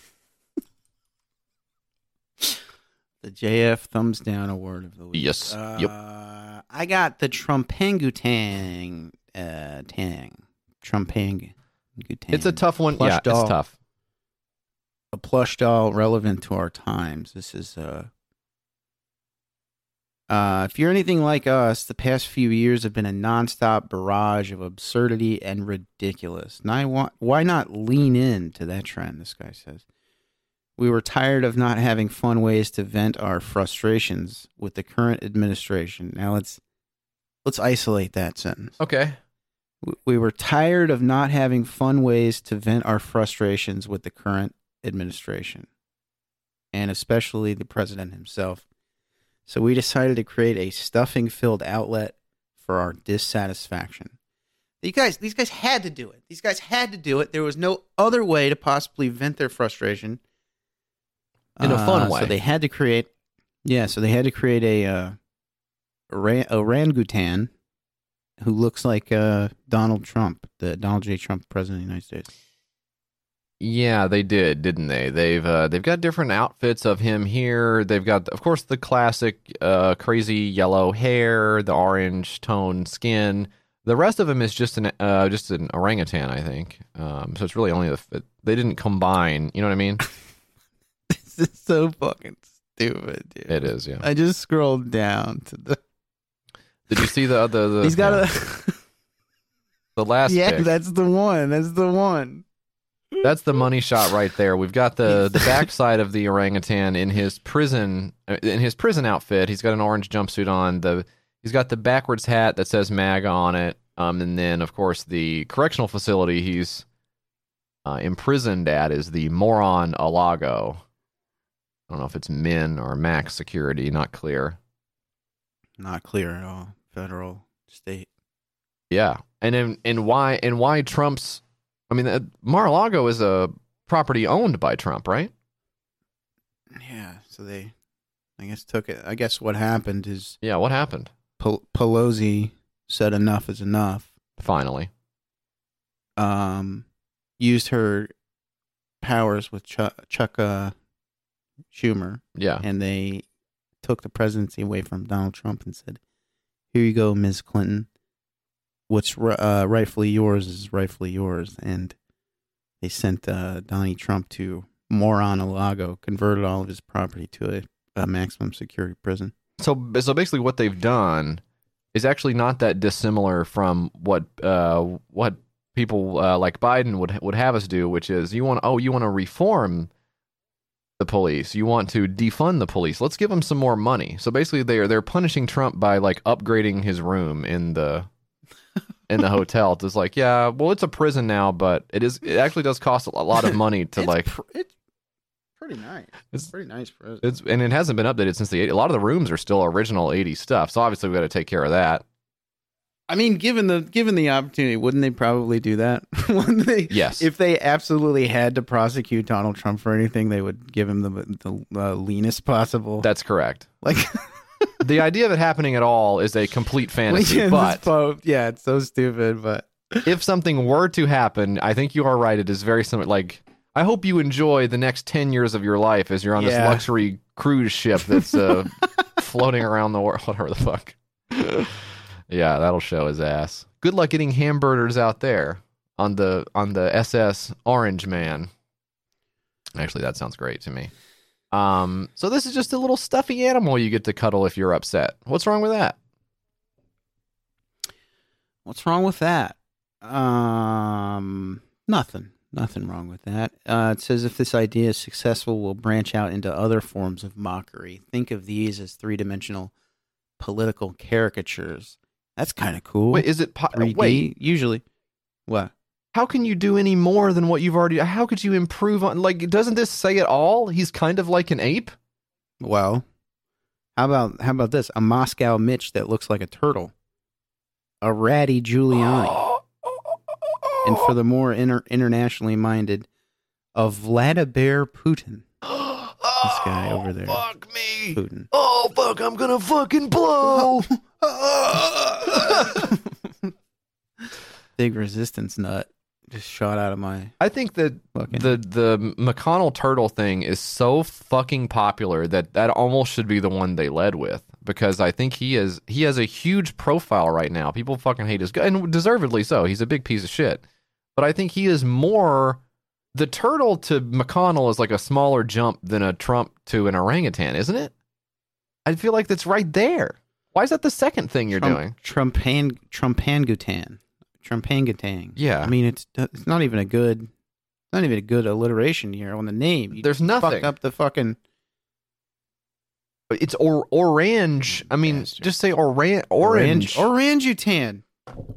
The JF thumbs down award of the week. Yes. Uh, Yep. I got the Trumpangutang uh, tang. Trumpangutang. It's a tough one. Plush yeah, doll. it's tough. A plush doll relevant to our times. This is uh uh, if you're anything like us, the past few years have been a nonstop barrage of absurdity and ridiculous. And I want, why not lean into that trend? This guy says. We were tired of not having fun ways to vent our frustrations with the current administration. Now let's let's isolate that sentence. Okay. We were tired of not having fun ways to vent our frustrations with the current administration, and especially the president himself. So we decided to create a stuffing filled outlet for our dissatisfaction. These guys, these guys had to do it. These guys had to do it. There was no other way to possibly vent their frustration In a fun Uh, way. So they had to create, yeah. So they had to create a uh, orang- orangutan who looks like uh, Donald Trump, the Donald J. Trump, president of the United States. Yeah, they did, didn't they? They've uh, they've got different outfits of him here. They've got, of course, the classic uh, crazy yellow hair, the orange toned skin. The rest of him is just an uh, just an orangutan, I think. Um, so it's really only the they didn't combine. You know what I mean? [LAUGHS] this is so fucking stupid, dude. It is, yeah. I just scrolled down to the. [LAUGHS] Did you see the the, the He's got yeah, a. the last [LAUGHS] yeah, pic? that's the one. That's the one. That's the money shot right there. We've got the the backside of the orangutan in his prison uh, in his prison outfit. He's got an orange jumpsuit on. The he's got the backwards hat that says MAGA on it. Um, and then of course the correctional facility he's uh, imprisoned at is the Moron Alago. I don't know if it's Min or Max Security. Not clear. Not clear at all. Federal, state. Yeah, and then and why and why Trump's? I mean, uh, Mar-a-Lago is a property owned by Trump, right? Yeah. So they, I guess, took it. I guess what happened is Yeah. What happened? Pel- Pelosi said enough is enough. Finally, Um, used her powers with Chuck, Chuck uh, Schumer. Yeah. And they took the presidency away from Donald Trump and said, "Here you go, Ms. Clinton. What's uh, rightfully yours is rightfully yours." And they sent uh, Donnie Trump to Moron-a-Lago, converted all of his property to a, a maximum security prison. So so basically, what they've done is actually not that dissimilar from what uh, what people uh, like Biden would would have us do, which is you want oh you want to reform the police, you want to defund the police. Let's give them some more money. So basically, they are they're punishing Trump by like upgrading his room in the in the hotel. It's like yeah, well it's a prison now, but it is it actually does cost a lot of money to [LAUGHS] like it's pretty nice. It's pretty nice prison. It's and it hasn't been updated since the 80s. A lot of the rooms are still original 80s stuff. So obviously we got to take care of that. I mean, given the given the opportunity, wouldn't they probably do that? [LAUGHS] wouldn't they? Yes. If they absolutely had to prosecute Donald Trump for anything, they would give him the the uh, leanest possible. That's correct. Like [LAUGHS] the idea of it happening at all is a complete [LAUGHS] fantasy, Yeah, but yeah, it's so stupid. But if something were to happen, I think you are right. It is very similar. Like, I hope you enjoy the next 10 years of your life as you're on this luxury cruise ship that's uh, [LAUGHS] floating around the world, [LAUGHS] whatever the fuck. yeah, that'll show his ass. Good luck getting hamburgers out there on the on the SS Orange Man. Actually, that sounds great to me. Um, so this is just a little stuffy animal you get to cuddle if you're upset. What's wrong with that? what's wrong with that? Um, nothing. Nothing wrong with that. Uh, it says if this idea is successful, we'll branch out into other forms of mockery. Think of these as three dimensional political caricatures. That's kind of cool. Wait, is it po- 3D? wait. Usually, what? How can you do any more than what you've already? How could you improve on? Like, doesn't this say it all? He's kind of like an ape. Well, how about how about this? A Moscow Mitch that looks like a turtle. A ratty Giuliani. [GASPS] and for the more inter- internationally minded, a Vladimir Putin. this guy [GASPS] oh, over there. Fuck me. Putin. Oh fuck! I'm gonna fucking blow. [LAUGHS] [LAUGHS] Big resistance nut just shot out of my. I think that the the McConnell turtle thing is so fucking popular that that almost should be the one they led with because I think he is he has a huge profile right now. People fucking hate his guy and deservedly so. He's a big piece of shit. But I think he is more the turtle to McConnell is like a smaller jump than a Trump to an orangutan, isn't it? I feel like that's right there. Why is that the second thing you're doing? Trumpan Trumpangutan. Trumpangutan. Yeah. I mean it's it's not even a good not even a good alliteration here on the name. You There's fucked nothing. up the fucking It's or orange. I mean, just say oran orange. Orangutan.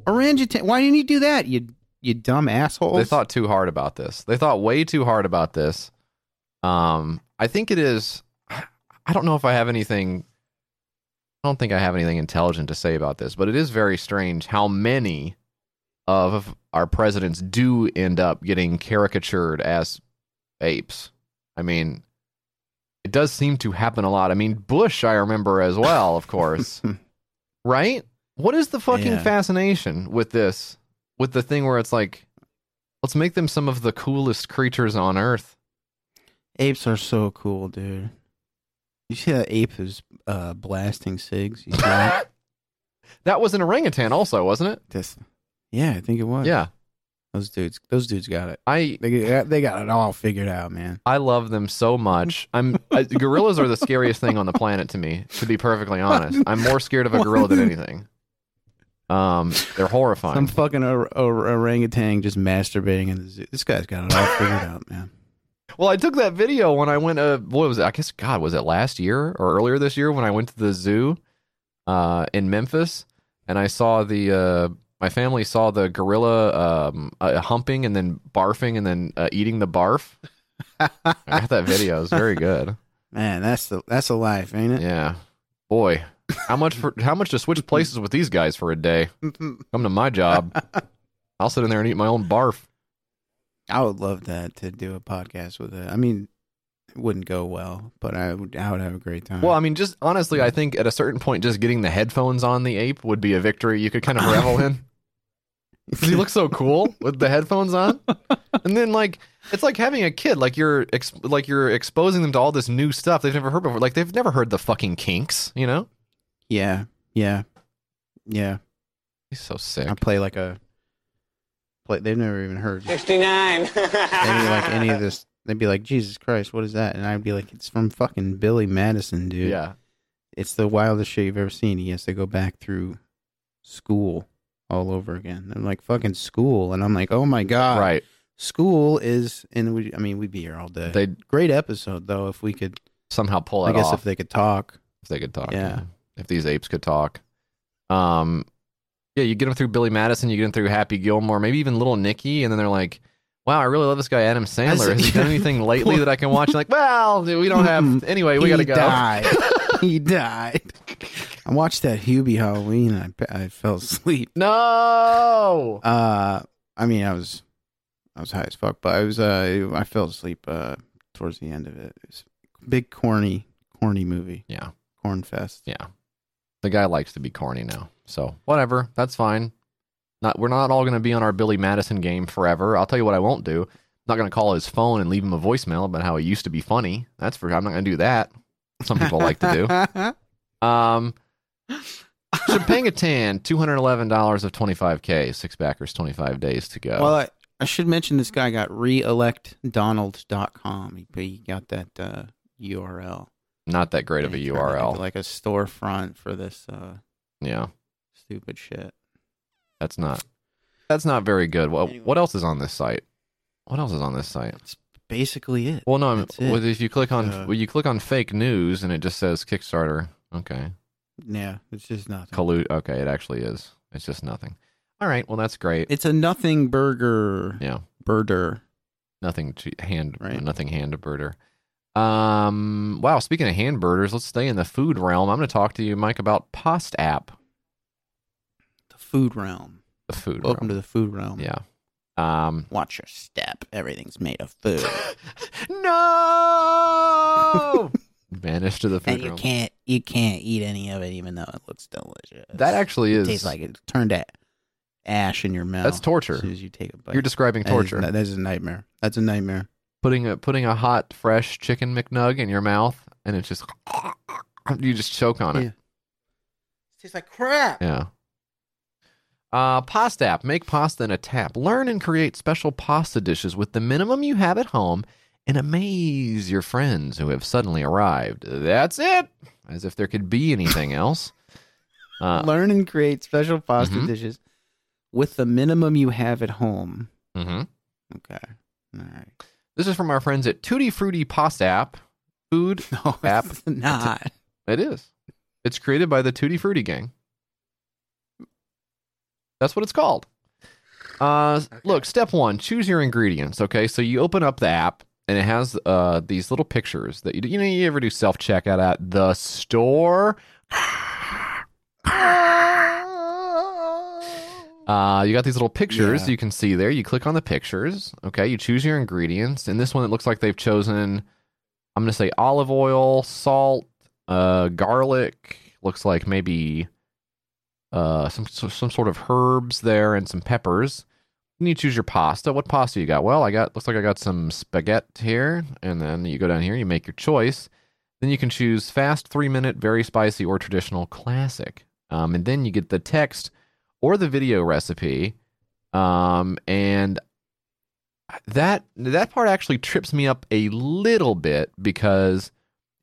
Orangutan. Why didn't you do that? You you dumb assholes. They thought too hard about this. They thought way too hard about this. Um, I think it is. I don't know if I have anything. I don't think I have anything intelligent to say about this, but it is very strange how many of our presidents do end up getting caricatured as apes. I mean, it does seem to happen a lot. I mean, Bush, I remember as well, of course. [LAUGHS] right? What is the fucking Yeah. fascination with this? With the thing where it's like, let's make them some of the coolest creatures on earth. Apes are so cool, dude. You see that ape is uh, blasting cigs? You see that? [LAUGHS] That was an orangutan, also, wasn't it? This, yeah, I think it was. Yeah. those dudes, those dudes got it. I They got, they got it all figured out, man. I love them so much. I'm uh, gorillas are the scariest thing on the planet to me. To be perfectly honest, I'm more scared of a gorilla than anything. Um, they're horrifying. Some fucking or- or- orangutan just masturbating in the zoo. This guy's got it all figured out, man. Well, I took that video when I went. Uh, what was it? I guess God was it last year or earlier this year when I went to the zoo, uh, in Memphis, and I saw the. Uh, my family saw the gorilla um, uh, humping and then barfing and then uh, eating the barf. I got that video. It was very good. Man, that's the that's a life, ain't it? Yeah, boy, how much for how much to switch places with these guys for a day? [LAUGHS] Come to my job. I'll sit in there and eat my own barf. I would love that to do a podcast with it. I mean, wouldn't go well, but I would I would have a great time. Well, I mean, just honestly, I think at a certain point, just getting the headphones on the ape would be a victory you could kind of revel in. [LAUGHS] he looks so cool with the headphones on, and then like it's like having a kid. Like you're ex- like you're exposing them to all this new stuff they've never heard before. Like they've never heard the fucking Kinks. You know, yeah, yeah, yeah. he's so sick. I play like a play. They've never even heard. 69. They'd like any of this. They'd be like, Jesus Christ, what is that? And I'd be like, it's from fucking Billy Madison, dude. Yeah, It's the wildest shit you've ever seen. He has to go back through school all over again. I'm like, fucking school. And I'm like, oh my God. right. School is, and we, I mean, we'd be here all day. They Great episode, though, if we could, somehow pull I guess off. if they could talk. if they could talk. Yeah. If these apes could talk. Um, yeah, you get them through Billy Madison, you get them through Happy Gilmore, maybe even Little Nicky, and then they're like, "Wow, I really love this guy Adam Sandler. Has he done anything [LAUGHS] lately that I can watch?" Like, well, we don't have. [LAUGHS] Anyway, we he gotta go. He died. [LAUGHS] he died. I watched that Hubie Halloween and I, I fell asleep. No. Uh, I mean, I was, I was high as fuck, but I was, uh, I fell asleep, uh, towards the end of it. It was a big corny, corny movie. Yeah, Cornfest. yeah. The guy likes to be corny now, so whatever. That's fine. Not we're not all gonna be on our Billy Madison game forever. I'll tell you what I won't do. I'm not gonna call his phone and leave him a voicemail about how he used to be funny. That's for I'm not gonna do that. Some people like to do. [LAUGHS] Um, Chipangatan, two hundred eleven dollars of twenty five k, six backers, twenty five days to go. Well, I, I should mention this guy got reelectdonald.com. He, he got that, uh, URL. Not that great of a He tried to make it URL. Like a storefront for this, uh, yeah, stupid shit. That's not that's not very good. What what else is on this site? What else is on this site? That's basically it. Well, no, if you click on Uh, well, you click on fake news and it just says Kickstarter. Okay, Yeah, it's just nothing. collude. Okay, it actually is. It's just nothing. All right, well that's great. It's a nothing burger. Yeah, Birder. nothing to hand Right. nothing hand birder. Um, wow. Speaking of hand birders, let's stay in the food realm. I'm going to talk to you, Mike, about Pasta App. The food realm. The food Welcome realm. to the food realm. Yeah. Um, Watch your step. Everything's made of food. [LAUGHS] no. [LAUGHS] Vanished to the food and you realm. can't you can't eat any of it even though it looks delicious. That actually it is. tastes like it turned to ash in your mouth. That's torture. As soon as you take a bite. You're describing That is- torture. That is a nightmare. That's a nightmare. putting a putting a hot, fresh chicken McNug in your mouth, and it's just you just choke on it. Yeah. tastes like crap. Yeah. Uh, pasta app. Make pasta in a tap. Learn and create special pasta dishes with the minimum you have at home and amaze your friends who have suddenly arrived. That's it. As if there could be anything [LAUGHS] else. Uh, Learn and create special pasta Mhm. dishes with the minimum you have at home. mhm. Okay. All right. This is from our friends at Tutti Frutti Pasta App. Food [LAUGHS] No, app. it's not. It is. It's created by the Tutti Frutti gang. That's what it's called. Uh, Look, step one: choose your ingredients. Okay, so you open up the app, and it has uh these little pictures that you you know you ever do self checkout at the store. Uh, you got these little pictures Yeah. you can see there. You click on the pictures. Okay, you choose your ingredients. And this one, it looks like they've chosen. I'm going to say olive oil, salt, uh, garlic. Looks like maybe uh, some some sort of herbs there and some peppers. Then you choose your pasta. What pasta you got? Well, I got looks like I got some spaghetti here, and then you go down here. You make your choice. Then you can choose fast, three minute, very spicy, or traditional classic. Um, and then you get the text or the video recipe. Um, and that that part actually trips me up a little bit because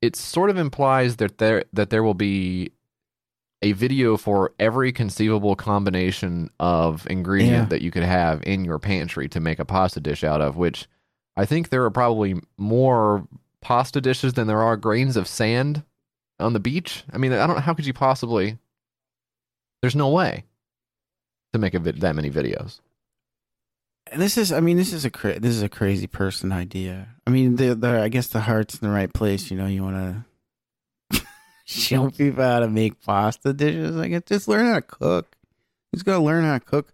it sort of implies that there that there will be a video for every conceivable combination of ingredient Yeah. that you could have in your pantry to make a pasta dish out of, which I think there are probably more pasta dishes than there are grains of sand on the beach. I mean, I don't how could you possibly There's no way to make a vid- that many videos. And this is, I mean, this is a cra- this is a crazy person idea. I mean, the, the I guess the heart's in the right place. You know, you want to [LAUGHS] show people how to make pasta dishes. I guess just learn how to cook. You just got to learn how to cook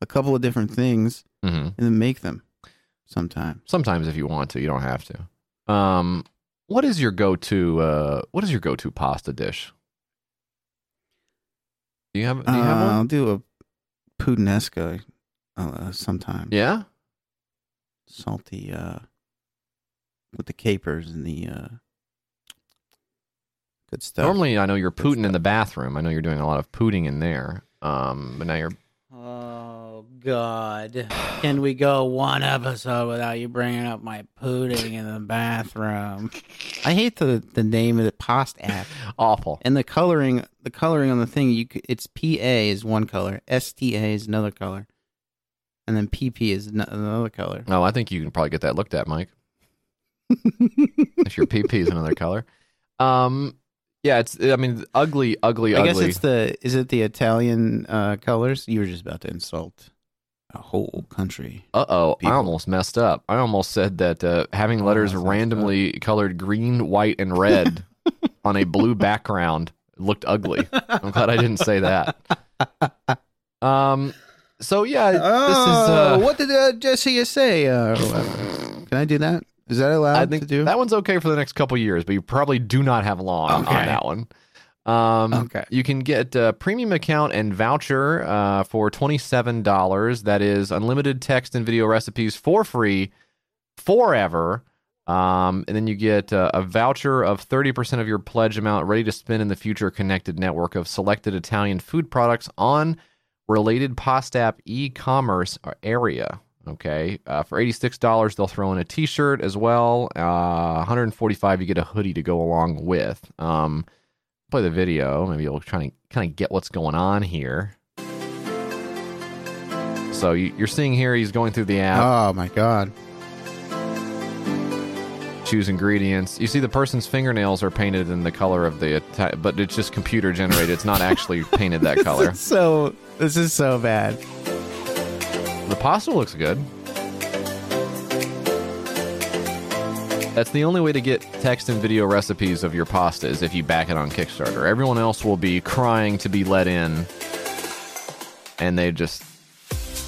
a couple of different things Mhm. and then make them sometime. Sometimes if you want to, you don't have to. Um what is your go-to uh what is your go-to pasta dish? Do you have do you have Uh, one? I'll do a puttanesca uh, sometime. Yeah? salty uh, with the capers and the uh, good stuff. Normally, I know you're pooting in the bathroom. I know you're doing a lot of pooting in there. Um, but now you're. Oh God! Can we go one episode without you bringing up my pooting in the bathroom? I hate the the name of the Pasta App. [LAUGHS] Awful. And the coloring, the coloring on the thing, you c- it's PA is one color, STA is another color, and then PP is ano- another color. No, I think you can probably get that looked at, Mike. [LAUGHS] if your PP is another color. Um, yeah, it's. I mean, ugly, ugly, I ugly. guess it's the is it the Italian uh, colors? You were just about to insult a whole country. Uh oh, I people. almost messed up. I almost said that uh, having letters that's messed randomly colored green, white, and red [LAUGHS] on a blue background looked ugly. I'm glad I didn't say that. Um. So yeah, this is. Uh, Oh, what did uh, Jesse say? Uh, can I do that? Is that allowed I think to do? that one's okay for the next couple years, but you probably do not have long Okay. on that one. Um, Okay. You can get a premium account and voucher uh, for $27. That is unlimited text and video recipes for free forever. Um, and then you get uh, a voucher of 30% of your pledge amount ready to spend in the future connected network of selected Italian food products on related Pastapp e commerce area. Okay. Uh, for $86, they'll throw in a t shirt as well. Uh, 145 you get a hoodie to go along with. Um, play the video. Maybe you'll try to kind of get what's going on here. So you, you're seeing here he's going through the app. Oh my god! choose ingredients. You see the person's fingernails are painted in the color of the Ita- but it's just computer generated. It's not actually painted that [LAUGHS] color. So this is so bad. The pasta looks good. That's the only way to get text and video recipes of your pasta is if you back it on Kickstarter. Everyone else will be crying to be let in, and they just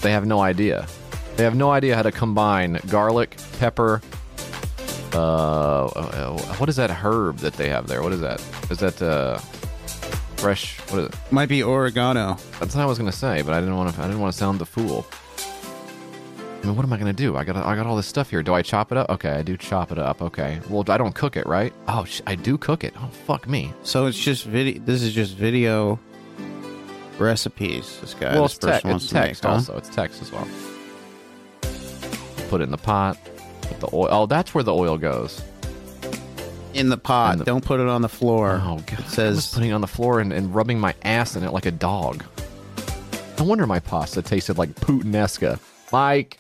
they have no idea. They have no idea how to combine garlic, pepper. Uh, uh, what is that herb that they have there? What is that? Is that uh, fresh? What is it? Might be oregano. That's what I was gonna say, but I didn't want to. I didn't want to sound the fool. I mean, what am I gonna do? I got I got all this stuff here. Do I chop it up? Okay, I do chop it up. Okay. Well, I don't cook it, right? Oh, sh- I do cook it. Oh, fuck me. So it's just video. This is just video recipes. This guy. well, this it's, te- it's to make, text huh? also. It's text as well. Put it in the pot. Put the oil. Oh, that's where the oil goes. in the pot. In the- Don't put it on the floor. Oh god. It I was says putting it on the floor and, and rubbing my ass in it like a dog. No wonder my pasta tasted like Puttanesca. Mike,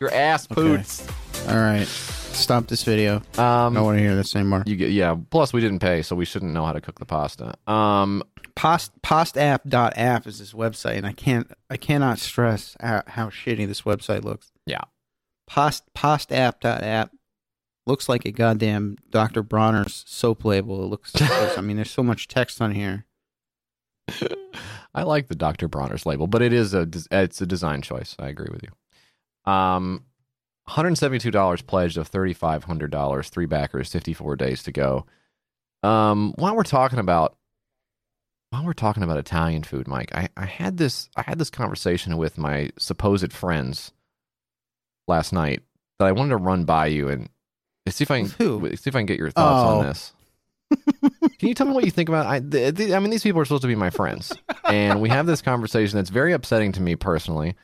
your ass Okay. poots. All right. Stop this video. Um, I don't want to hear this anymore. You get yeah. Plus, we didn't pay, so we shouldn't know how to cook the pasta. Um, Post pastapp.app is this website, and I can't I cannot stress how, how shitty this website looks. yeah. Post pastapp.app looks like a goddamn Dr. Bronner's soap label. It looks. I [LAUGHS] mean, there's so much text on here. I like the Dr. Bronner's label, but it is a it's a design choice. I agree with you. Um, $172 pledged of $3,500, three backers, 54 days to go. Um, while we're talking about while we're talking about Italian food, Mike, I, I had this I had this conversation with my supposed friends last night that I wanted to run by you and see if I can Who? see if I can get your thoughts Oh. on this. Can you tell me what you think about? I, I mean, these people are supposed to be my friends, and we have this conversation that's very upsetting to me personally,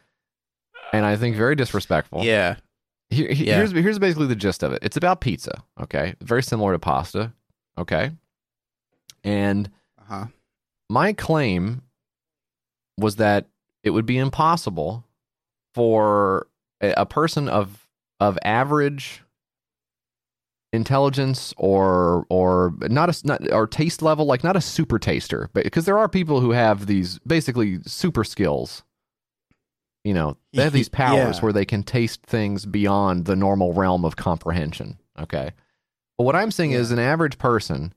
and I think very disrespectful. Yeah. Here, he- Yeah. Here's here's basically the gist of it. It's about pizza. Okay, very similar to pasta. Okay, and Uh-huh. my claim was that it would be impossible for a, a person of of average intelligence or or not a not or taste level like not a super taster but because there are people who have these basically super skills you know they have these powers Yeah. where they can taste things beyond the normal realm of comprehension okay but what i'm saying is an average person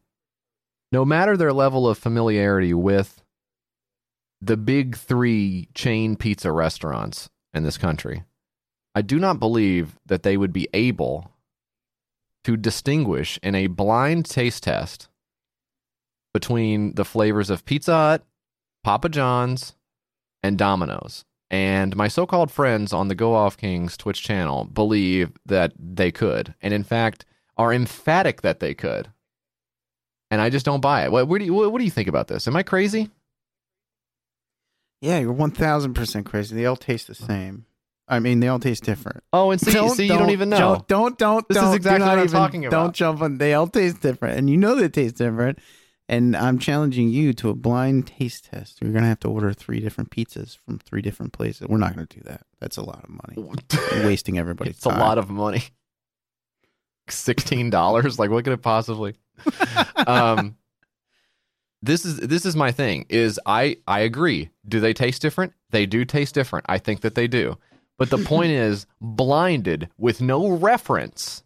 no matter their level of familiarity with the big 3 chain pizza restaurants in this country i do not believe that they would be able to distinguish in a blind taste test between the flavors of Pizza Hut, Papa John's, and Domino's. And my so called friends on the Go Off Kings Twitch channel believe that they could, and in fact are emphatic that they could. And I just don't buy it. What, what, do, you, what, what do you think about this? Am I crazy? Yeah, you're one thousand percent crazy. They all taste the same. I mean, they all taste different. Oh, and see, see, you don't even know. Don't, don't, don't. This is don't, do exactly what I'm even- talking about. Don't jump on. They all taste different, and you know they taste different. And I'm challenging you to a blind taste test. You're gonna have to order three different pizzas from three different places. We're not gonna do that. That's a lot of money. Wasting everybody's It's a lot of money. Sixteen dollars? like what could it possibly? [LAUGHS] um, this is this is my thing. Is I I agree. Do they taste different? They do taste different. I think that they do. But the point [LAUGHS] is, blinded with no reference.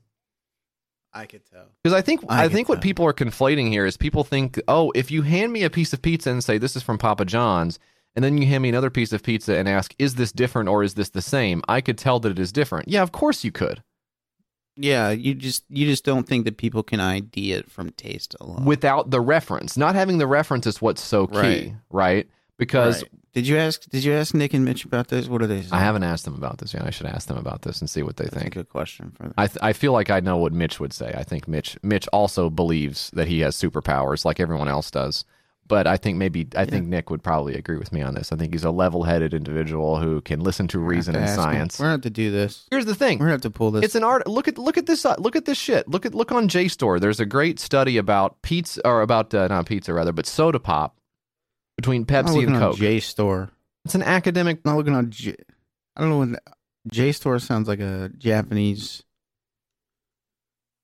I could tell. Because I think I I, get think what people are conflating here is people think, oh, if you hand me a piece of pizza and say this is from Papa John's, and then you hand me another piece of pizza and ask, is this different or is this the same? I could tell that it is different. Yeah, of course you could. Yeah, you just you just don't think that people can ID it from taste alone. without the reference. Not having the reference is what's so key, Right. right? Because Right. Did you ask did you ask Nick and Mitch about this? What are they? I haven't asked them about this yet. I should ask them about this and see what they That's a think. good question for them. I th- I feel like I know what Mitch would say. I think Mitch Mitch also believes that he has superpowers like everyone else does. But I think maybe I think Nick would probably agree with me on this. I think he's a level-headed individual who can listen to reason to and ask him. science. We're have to do this. Here's the thing. We're gonna have to pull this. It's an art. Look at look at this. Uh, look at this shit. Look at look on JSTOR. There's a great study about pizza or about uh, not pizza rather, but soda pop between Pepsi and Coke. J Store. It's an academic. I'm not looking on. J, I don't know when J Store sounds like a Japanese.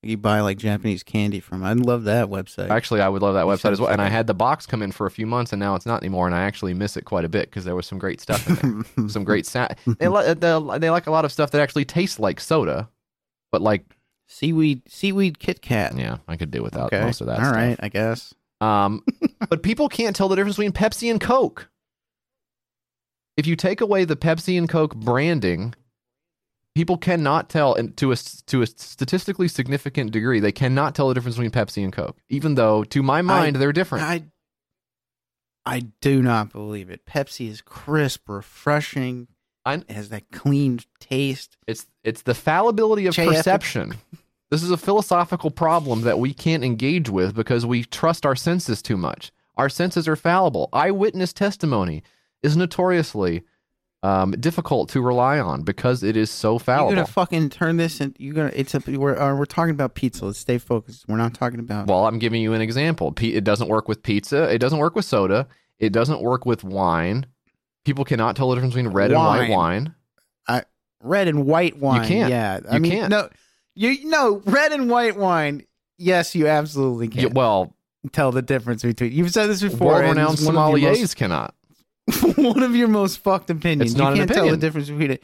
You buy like Japanese candy from. I love that website. Actually, I would love that website as well. And I had the box come in for a few months, and now it's not anymore. And I actually miss it quite a bit because there was some great stuff in there. [LAUGHS] some great sound. They, [LAUGHS] li- they, they like a lot of stuff that actually tastes like soda, but like seaweed seaweed Kit Kat. yeah, I could do without Okay. most of that. All stuff. right, I guess. Um, but people can't tell the difference between Pepsi and Coke. If you take away the Pepsi and Coke branding, people cannot tell, and to a to a statistically significant degree, they cannot tell the difference between Pepsi and Coke. Even though, to my mind, they're different. I I do not believe it. Pepsi is crisp, refreshing. I, it has that clean taste. It's it's the fallibility of JF perception. This is a philosophical problem that we can't engage with because we trust our senses too much. Our senses are fallible. Eyewitness testimony is notoriously um, difficult to rely on because it is so fallible. You're gonna fucking turn this and you're gonna. It's a. We're uh, we're talking about pizza. Let's stay focused. We're not talking about. Well, I'm giving you an example. It doesn't work with pizza. It doesn't work with soda. It doesn't work with wine. People cannot tell the difference between red and white Wine. wine. I red and white wine. You can't. Yeah, I You mean, can't. no, you no red and white wine. Yes, you absolutely can. Yeah, well, tell the difference between. You've said this before. world-renowned it's one of your sommeliers most- cannot. [LAUGHS] one of your most fucked opinions. It's not you can't tell the difference between a,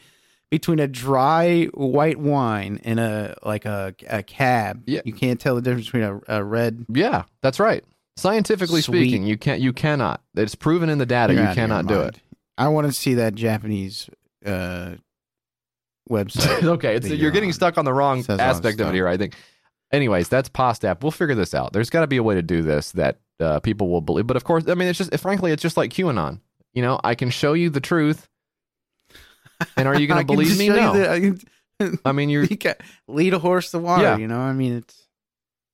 between a dry white wine and a like a a cab. Yeah. You can't tell the difference between a, a red. Yeah, that's right. Scientifically Sweet. speaking, you can't. You cannot. It's proven in the data. You're you out of your cannot do mind. it. I want to see that Japanese uh, website. [LAUGHS] okay, it's, you're getting on. stuck on the wrong Says a lot of aspect of it here. I think. Anyways, that's Pastapp. We'll figure this out. There's got to be a way to do this that uh, people will believe. But of course, I mean, it's just frankly, it's just like QAnon. You know, I can show you the truth, and are you [LAUGHS] going to believe me? No. the- I can- I mean, you're. [LAUGHS] you can lead a horse to water. Yeah. You know, I mean, it's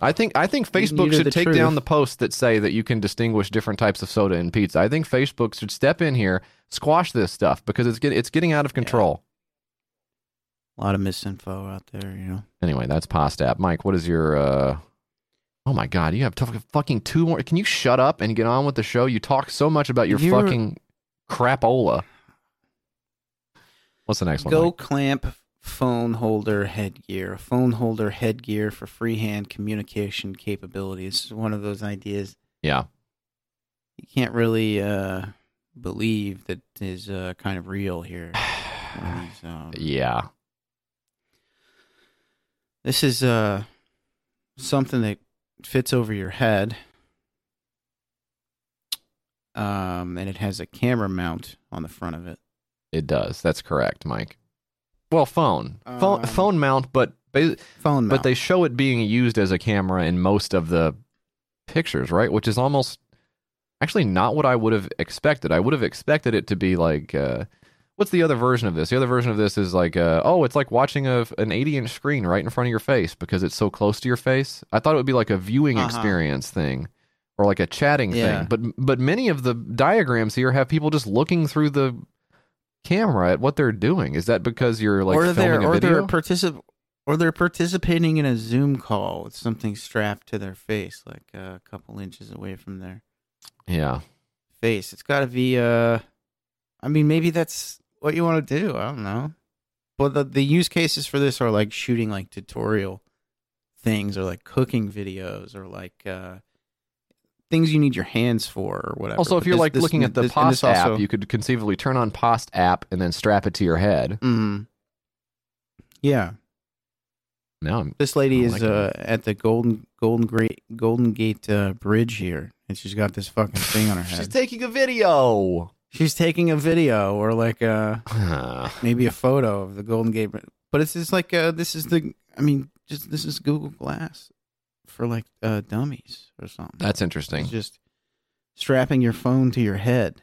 I think I think Facebook should take truth. down the posts that say that you can distinguish different types of soda and pizza. I think Facebook should step in here, squash this stuff because it's get, it's getting out of control. A lot of misinfo out there. You know. Anyway, that's Pastapp. Mike, what is your uh Oh my god, you have to fucking two more. Can you shut up and get on with the show? You talk so much about your You're- fucking crapola. What's the next one? Go clamp phone holder headgear. A phone holder headgear for freehand communication capabilities. Is one of those ideas Yeah. you can't really uh, believe that is uh, kind of real here. [SIGHS] These, um, Yeah. This is uh, something that fits over your head. Um, and it has a camera mount on the front of it. It does. That's correct, Mike. Well, phone, phone, Um, phone mount, but Phone but they show it being used as a camera in most of the pictures, right? Which is almost actually not what I would have expected. I would have expected it to be like, uh, what's the other version of this? The other version of this is like, uh, oh, it's like watching a an 80 inch screen right in front of your face because it's so close to your face. I thought it would be like a viewing Uh-huh. experience thing. Or like a chatting Yeah. thing, but but many of the diagrams here have people just looking through the camera at what they're doing. Is that because you're like or they're filming a or video? they're particip- or they're participating in a Zoom call with something strapped to their face, like uh, a couple inches away from their yeah, face. It's got to be. Uh, I mean, maybe that's what you want to do. I don't know. But the the use cases for this are like shooting like tutorial things, or like cooking videos, or like uh, things you need your hands for, or whatever. Also, if But you're this- like this- looking at the this- Pasta App, also- you could conceivably turn on Pasta App and then strap it to your head. Mhm. Yeah. Now I'm This lady is like uh, at the Golden Golden Great Golden Gate uh, Bridge here, and she's got this fucking thing on her [LAUGHS] head. She's taking a video. She's taking a video or like uh [LAUGHS] maybe a photo of the Golden Gate, but it's just like uh, this is the. I mean, just this is Google Glass for like uh, dummies or something. That's interesting. It's just strapping your phone to your head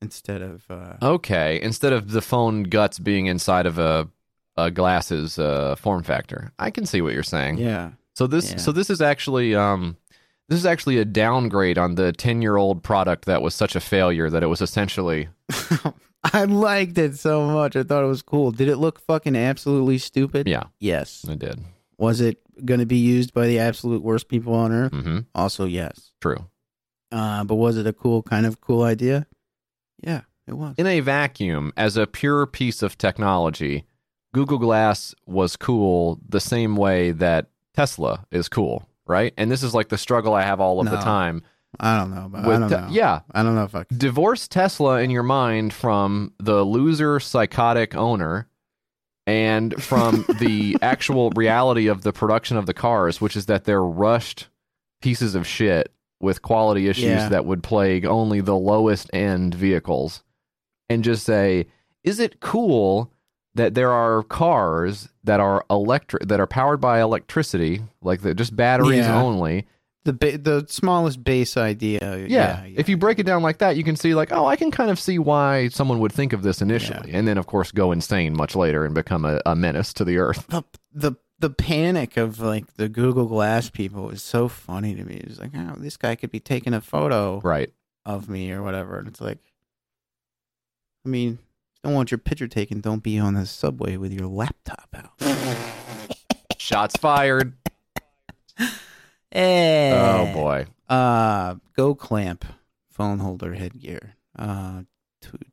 instead of. Uh, Okay, instead of the phone guts being inside of a, a glasses uh, form factor, I can see what you're saying. yeah. So this Yeah. so this is actually um this is actually a downgrade on the 10 year old product that was such a failure that it was essentially [LAUGHS] I liked it so much. I thought it was cool. Did it look fucking absolutely stupid? yeah Yes. It did. Was it going to be used by the absolute worst people on earth? Mm-hmm. Also, yes. True. Uh, but was it a cool, kind of cool idea? Yeah, it was. In a vacuum, as a pure piece of technology, Google Glass was cool the same way that Tesla is cool, right? And this is like the struggle I have all of the time. I don't know. But I don't te- know. Yeah. I don't know if I. Divorce Tesla in your mind from the loser psychotic owner and from [LAUGHS] the actual reality of the production of the cars, which is that they're rushed pieces of shit with quality issues Yeah. that would plague only the lowest end vehicles. And just say, is it cool that there are cars that are electric that are powered by electricity, like the, just batteries Yeah. only, The ba- the smallest base idea. yeah. Yeah. If you break it down like that, you can see like, oh, I can kind of see why someone would think of this initially, and then of course go insane much later and become a, a menace to the earth. the the the panic of like the Google Glass people is so funny to me. It's like, oh, this guy could be taking a photo Right. of me or whatever, and it's like, I mean, don't want your picture taken. Don't be on the subway with your laptop out. [LAUGHS] Shots fired. Eh. Oh boy. Uh, Go Clamp phone holder headgear. Uh,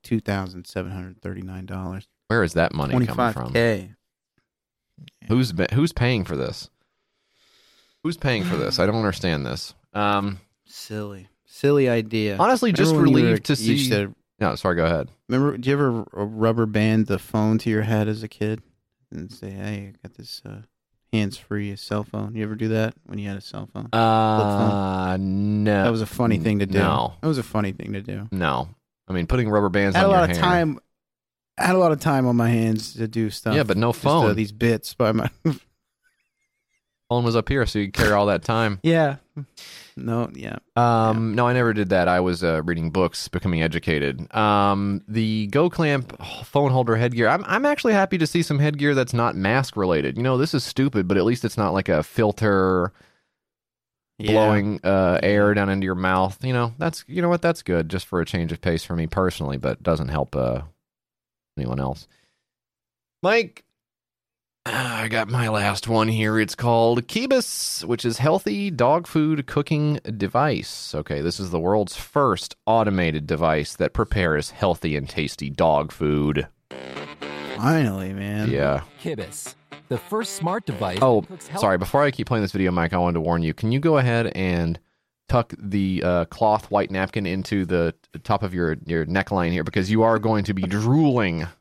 two thousand seven hundred thirty nine dollars. Where is that money coming from? k. Who's who's paying for this? Who's paying for this? I don't understand this. Um, Silly, silly idea. honestly, just Remember you relieved were- to see. No, sorry. Go ahead. Remember, did you ever rubber band the phone to your head as a kid and say, "Hey, I got this uh, hands-free cell phone"? You ever do that when you had a cell phone? Uh, no. that was a funny thing to do. No, that was a funny thing to do. no. I mean, putting rubber bands I had on a lot your of hair. time. I had a lot of time on my hands to do stuff. Yeah, but no Just, uh, phone. these bits by my. [LAUGHS] Phone was up here, so you carry all that time. yeah. No. Yeah. Um, no, I never did that. I was uh, reading books, becoming educated. Um, the Go Clamp phone holder headgear. I'm I'm actually happy to see some headgear that's not mask related. You know, this is stupid, but at least it's not like a filter Yeah. blowing uh, air down into your mouth. You know, that's you know what, that's good just for a change of pace for me personally, but doesn't help uh, anyone else. Mike, I got my last one here. It's called Kibus, which is healthy dog food cooking device. Okay, this is the world's first automated device that prepares healthy and tasty dog food. Finally, man. Yeah. Kibus, the first smart device. Oh, that cooks health- sorry. Before I keep playing this video, Mike, I wanted to warn you. Can you go ahead and tuck the uh, cloth white napkin into the top of your your neckline here because you are going to be drooling. [LAUGHS]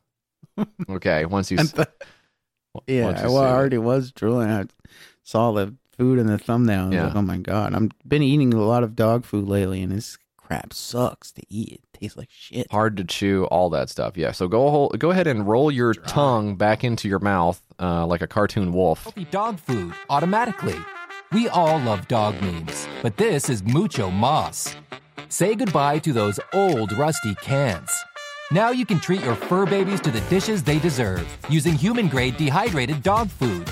Okay, once you. S- Yeah, well, I see it. already was drooling. I saw the food in the thumbnail. I was Yeah. like, oh my god, I'm been eating a lot of dog food lately, and this crap sucks to eat. It tastes like shit. hard to chew, all that stuff. Yeah. So go hol- go ahead and roll your tongue back into your mouth uh, like a cartoon wolf. healthy dog food automatically. We all love dog memes, but this is mucho mas. Say goodbye to those old rusty cans. Now you can treat your fur babies to the dishes they deserve using human grade dehydrated dog food.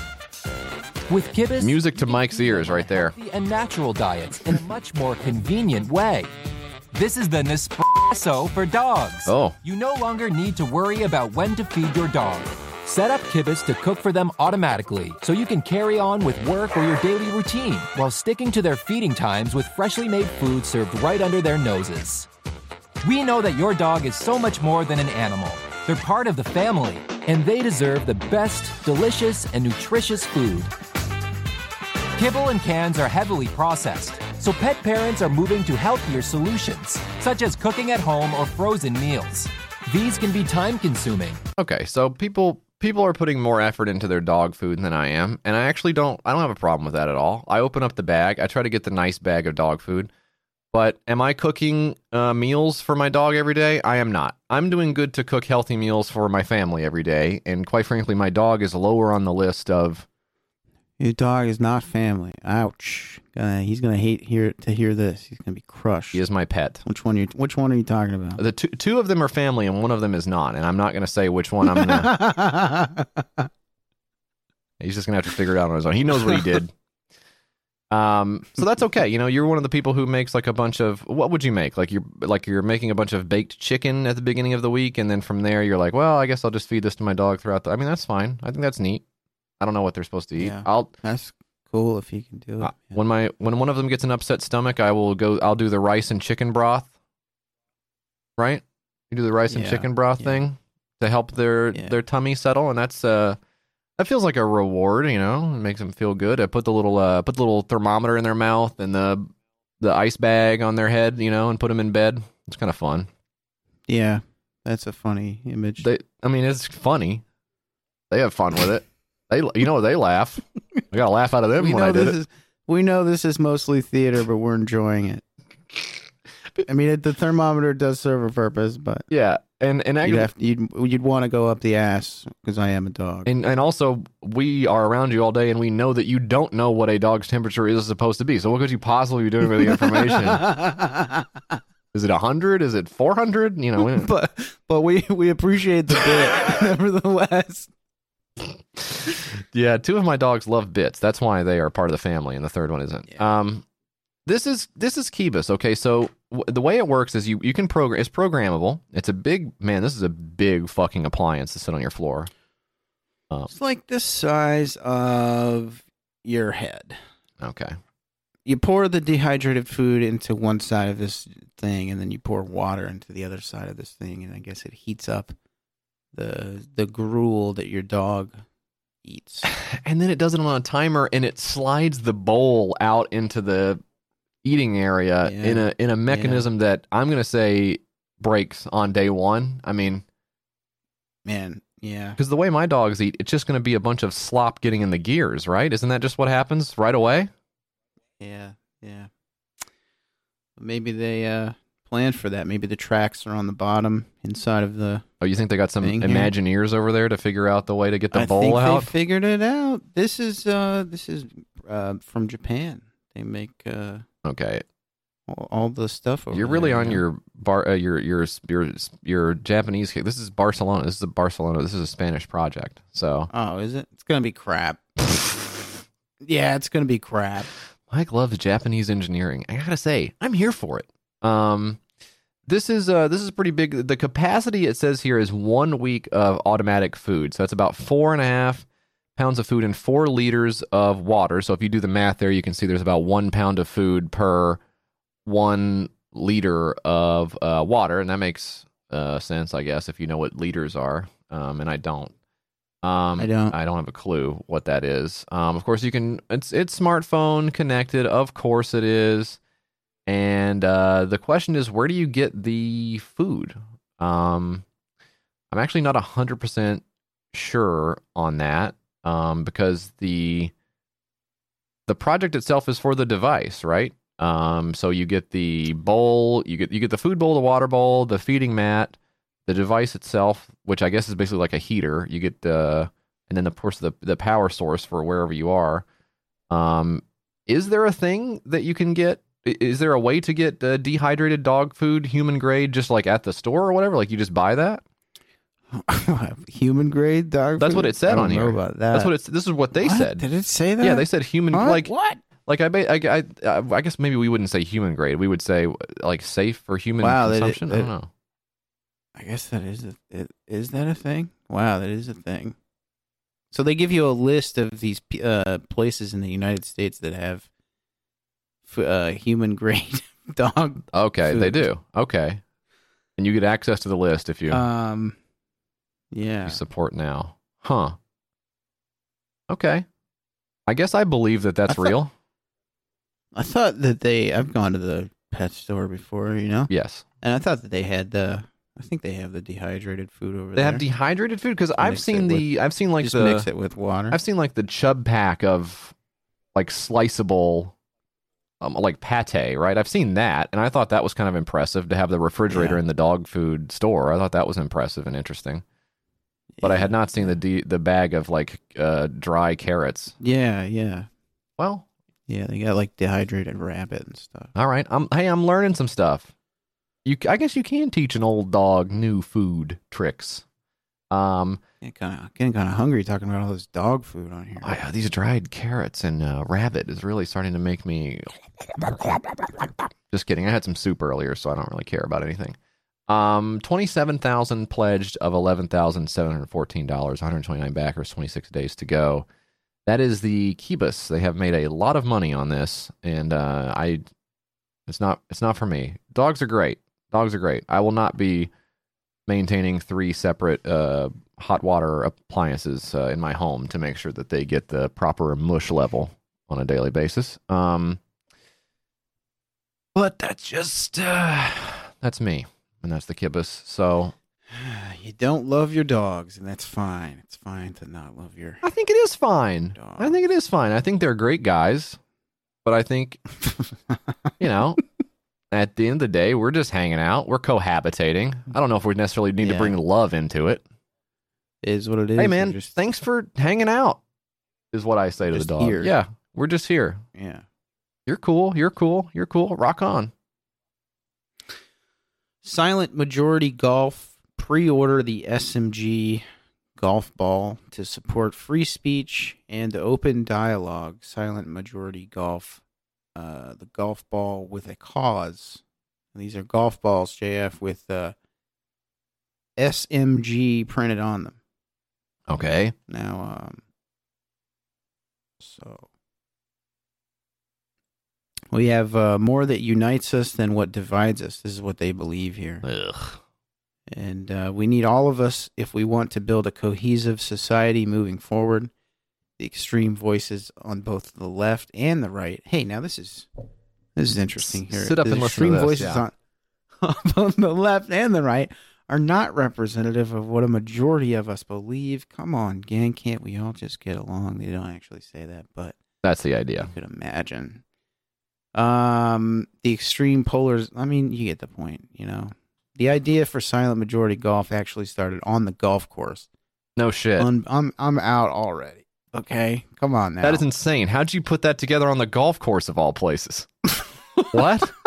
With Kibus, Music to Mike's ears right there. and natural diets in a much more convenient way. This is the Nespresso for dogs. Oh. You no longer need to worry about when to feed your dog. Set up Kibus to cook for them automatically so you can carry on with work or your daily routine while sticking to their feeding times with freshly made food served right under their noses. We know that your dog is so much more than an animal. They're part of the family, and they deserve the best, delicious, and nutritious food. Kibble and cans are heavily processed, so pet parents are moving to healthier solutions, such as cooking at home or frozen meals. These can be time consuming. Okay, so people people are putting more effort into their dog food than I am, and I actually don't I don't have a problem with that at all. I open up the bag, I try to get the nice bag of dog food. But am I cooking uh, meals for my dog every day? I am not. I'm doing good to cook healthy meals for my family every day, and quite frankly, my dog is lower on the list of Your dog is not family. Ouch. Gonna, he's gonna hate hear to hear this. He's gonna be crushed. he is my pet. Which one? You? Which one are you talking about? The two two of them are family, and one of them is not. And I'm not going to say which one I'm to. [LAUGHS] He's just gonna have to figure it out on his own. He knows what he did. [LAUGHS] Um, so that's okay. You know, you're one of the people who makes like a bunch of what would you make? Like you're like you're making a bunch of baked chicken at the beginning of the week, and then from there you're like, well, I guess I'll just feed this to my dog throughout the. I mean, that's fine. I think that's neat. I don't know what they're supposed to eat. Yeah. I'll That's cool if you can do it. uh, when my when one of them gets an upset stomach, I will go. I'll do the rice and chicken broth. Right, you do the rice and chicken broth yeah. thing to help their Yeah. their tummy settle, and that's uh that feels like a reward. You know, it makes them feel good. I put the little uh put the little thermometer in their mouth and the the ice bag on their head, you know, and put them in bed. It's kind of fun. Yeah, that's a funny image. They, I mean, it's funny. They have fun with it. They, you know, they laugh. I got a laugh out of them we when know I did this it. is we know this is mostly theater, but we're enjoying it. I mean, it, the thermometer does serve a purpose, but Yeah, and and you'd have you'd you'd want to go up the ass because I am a dog. And and also we are around you all day and we know that you don't know what a dog's temperature is supposed to be. So what could you possibly be doing with the [LAUGHS] information? is it 100? Is it 400? You know, [LAUGHS] but but we we appreciate the bit [LAUGHS] nevertheless. yeah, two of my dogs love bits. That's why they are part of the family and the third one isn't. Um this is this is Kibus. Okay, so w- the way it works is you you can program it's programmable. It's a big man, this is a big fucking appliance to sit on your floor. Um, It's like the size of your head. okay. You pour the dehydrated food into one side of this thing, and then you pour water into the other side of this thing, and I guess it heats up the the gruel that your dog eats. [LAUGHS] and then it does it on a timer and it slides the bowl out into the eating area Yeah. in a in a mechanism that I'm gonna say breaks on day one. I mean, Man, yeah. because the way my dogs eat, it's just gonna be a bunch of slop getting in the gears, right? Isn't that just what happens right away? Yeah, yeah. Maybe they uh planned for that. Maybe the tracks are on the bottom inside of the. Oh, you think they got some Thing here. Imagineers over there to figure out the way to get the I bowl think out? they figured it out. This is uh this is uh from Japan. They make uh okay, all, the stuff over you're really there, on yeah. your bar, uh, your your your your Japanese. This is Barcelona. This is a Barcelona. This is a Spanish project. So Oh, is it? It's gonna be crap. yeah, it's gonna be crap. Mike loves Japanese engineering. I gotta say, I'm here for it. Um, this is uh, this is pretty big. The capacity it says here is one week of automatic food, so that's about four and a half pounds of food and four liters of water. So if you do the math there, you can see there's about one pound of food per one liter of uh, water, and that makes uh, sense, I guess, if you know what liters are. Um, and I don't. Um, I don't. I don't have a clue what that is. Um, of course, you can. It's it's smartphone connected. Of course, it is. And uh, the question is, where do you get the food? Um, I'm actually not hundred percent sure on that um, because the the project itself is for the device, right? Um, so you get the bowl, you get you get the food bowl, the water bowl, the feeding mat, the device itself, which I guess is basically like a heater. You get the and then of course the the power source for wherever you are. Um, is there a thing that you can get? Is there a way to get uh, dehydrated dog food, human grade, just like at the store or whatever? Like you just buy that? [LAUGHS] Human grade dog. That's food? what it said I don't on know here. about that. That's what it's. This is what they What? said. Did it say that? Yeah, they said human. What? Like What? Like I, I, I, I guess maybe we wouldn't say human grade. We would say like safe for human Wow, that- consumption. I don't know. I guess that is a, it, is that a thing? Wow, that is a thing. So they give you a list of these uh, places in the United States that have f- uh, human grade [LAUGHS] dog. Okay, they do. Okay, and you get access to the list if you, Um, yeah. support now. Huh. Okay. I guess I believe that that's I thought- real. I thought that they. I've gone to the pet store before, you know. Yes. And I thought that they had the. I think they have the dehydrated food over They there. They have dehydrated food because I've seen the I've seen like just the mix it with water. I've seen like the chub pack of like sliceable um, like pate, right? I've seen that and I thought that was kind of impressive to have the refrigerator Yeah. in the dog food store. I thought that was impressive and interesting. But I had not seen the de- the bag of like uh, dry carrots. Yeah, yeah, Well, yeah. They got like dehydrated rabbit and stuff. all right. I'm hey, I'm learning some stuff. You I guess you can teach an old dog new food tricks. Um Getting kind of getting kind of hungry talking about all this dog food on here. I, these dried carrots and uh, rabbit is really starting to make me. Just kidding. I had some soup earlier, so I don't really care about anything. Um, twenty-seven thousand pledged of eleven thousand seven hundred fourteen dollars. One hundred twenty-nine backers. Twenty-six days to go. That is the Kibus. They have made a lot of money on this, and uh, I. It's not. It's not for me. Dogs are great. Dogs are great. I will not be maintaining three separate uh, hot water appliances uh, in my home to make sure that they get the proper mush level on a daily basis. Um, but that's just uh, that's me, and that's the kibus. So [SIGHS] You don't love your dogs, and that's fine. It's fine to not love your. I think it is fine. I think it is fine. I think they're great guys, but I think [LAUGHS] you know. At the end of the day, we're just hanging out. We're cohabitating. I don't know if we necessarily need to bring love into it. It is what it is. Hey man, just- thanks for hanging out. Is what I say to the dog. here. Yeah, we're just here. yeah. You're cool. You're cool. You're cool. Rock on. Silent Majority Golf pre-order the SMG golf ball to support free speech and open dialogue. Silent Majority Golf, uh, the golf ball with a cause. These are golf balls, JF, with uh, SMG printed on them. Okay. Now, um, so we have uh, more that unites us than what divides us. This is what they believe here. Ugh. And uh, we need all of us if we want to build a cohesive society moving forward. The extreme voices on both the left and the right. Hey, now this is this is interesting here. Sit up the and listen extreme to this, voices yeah. on, [LAUGHS] on the left and the right are not representative of what a majority of us believe. Come on, gang, can't we all just get along? They don't actually say that, but That's the idea. you could imagine. Um, the extreme polars. I mean, you get the point. You know, the idea for silent majority golf actually started on the golf course. No shit. Un- I'm I'm out already. Okay, come on now. That is insane. How'd you put that together on the golf course of all places? [LAUGHS] what? [LAUGHS]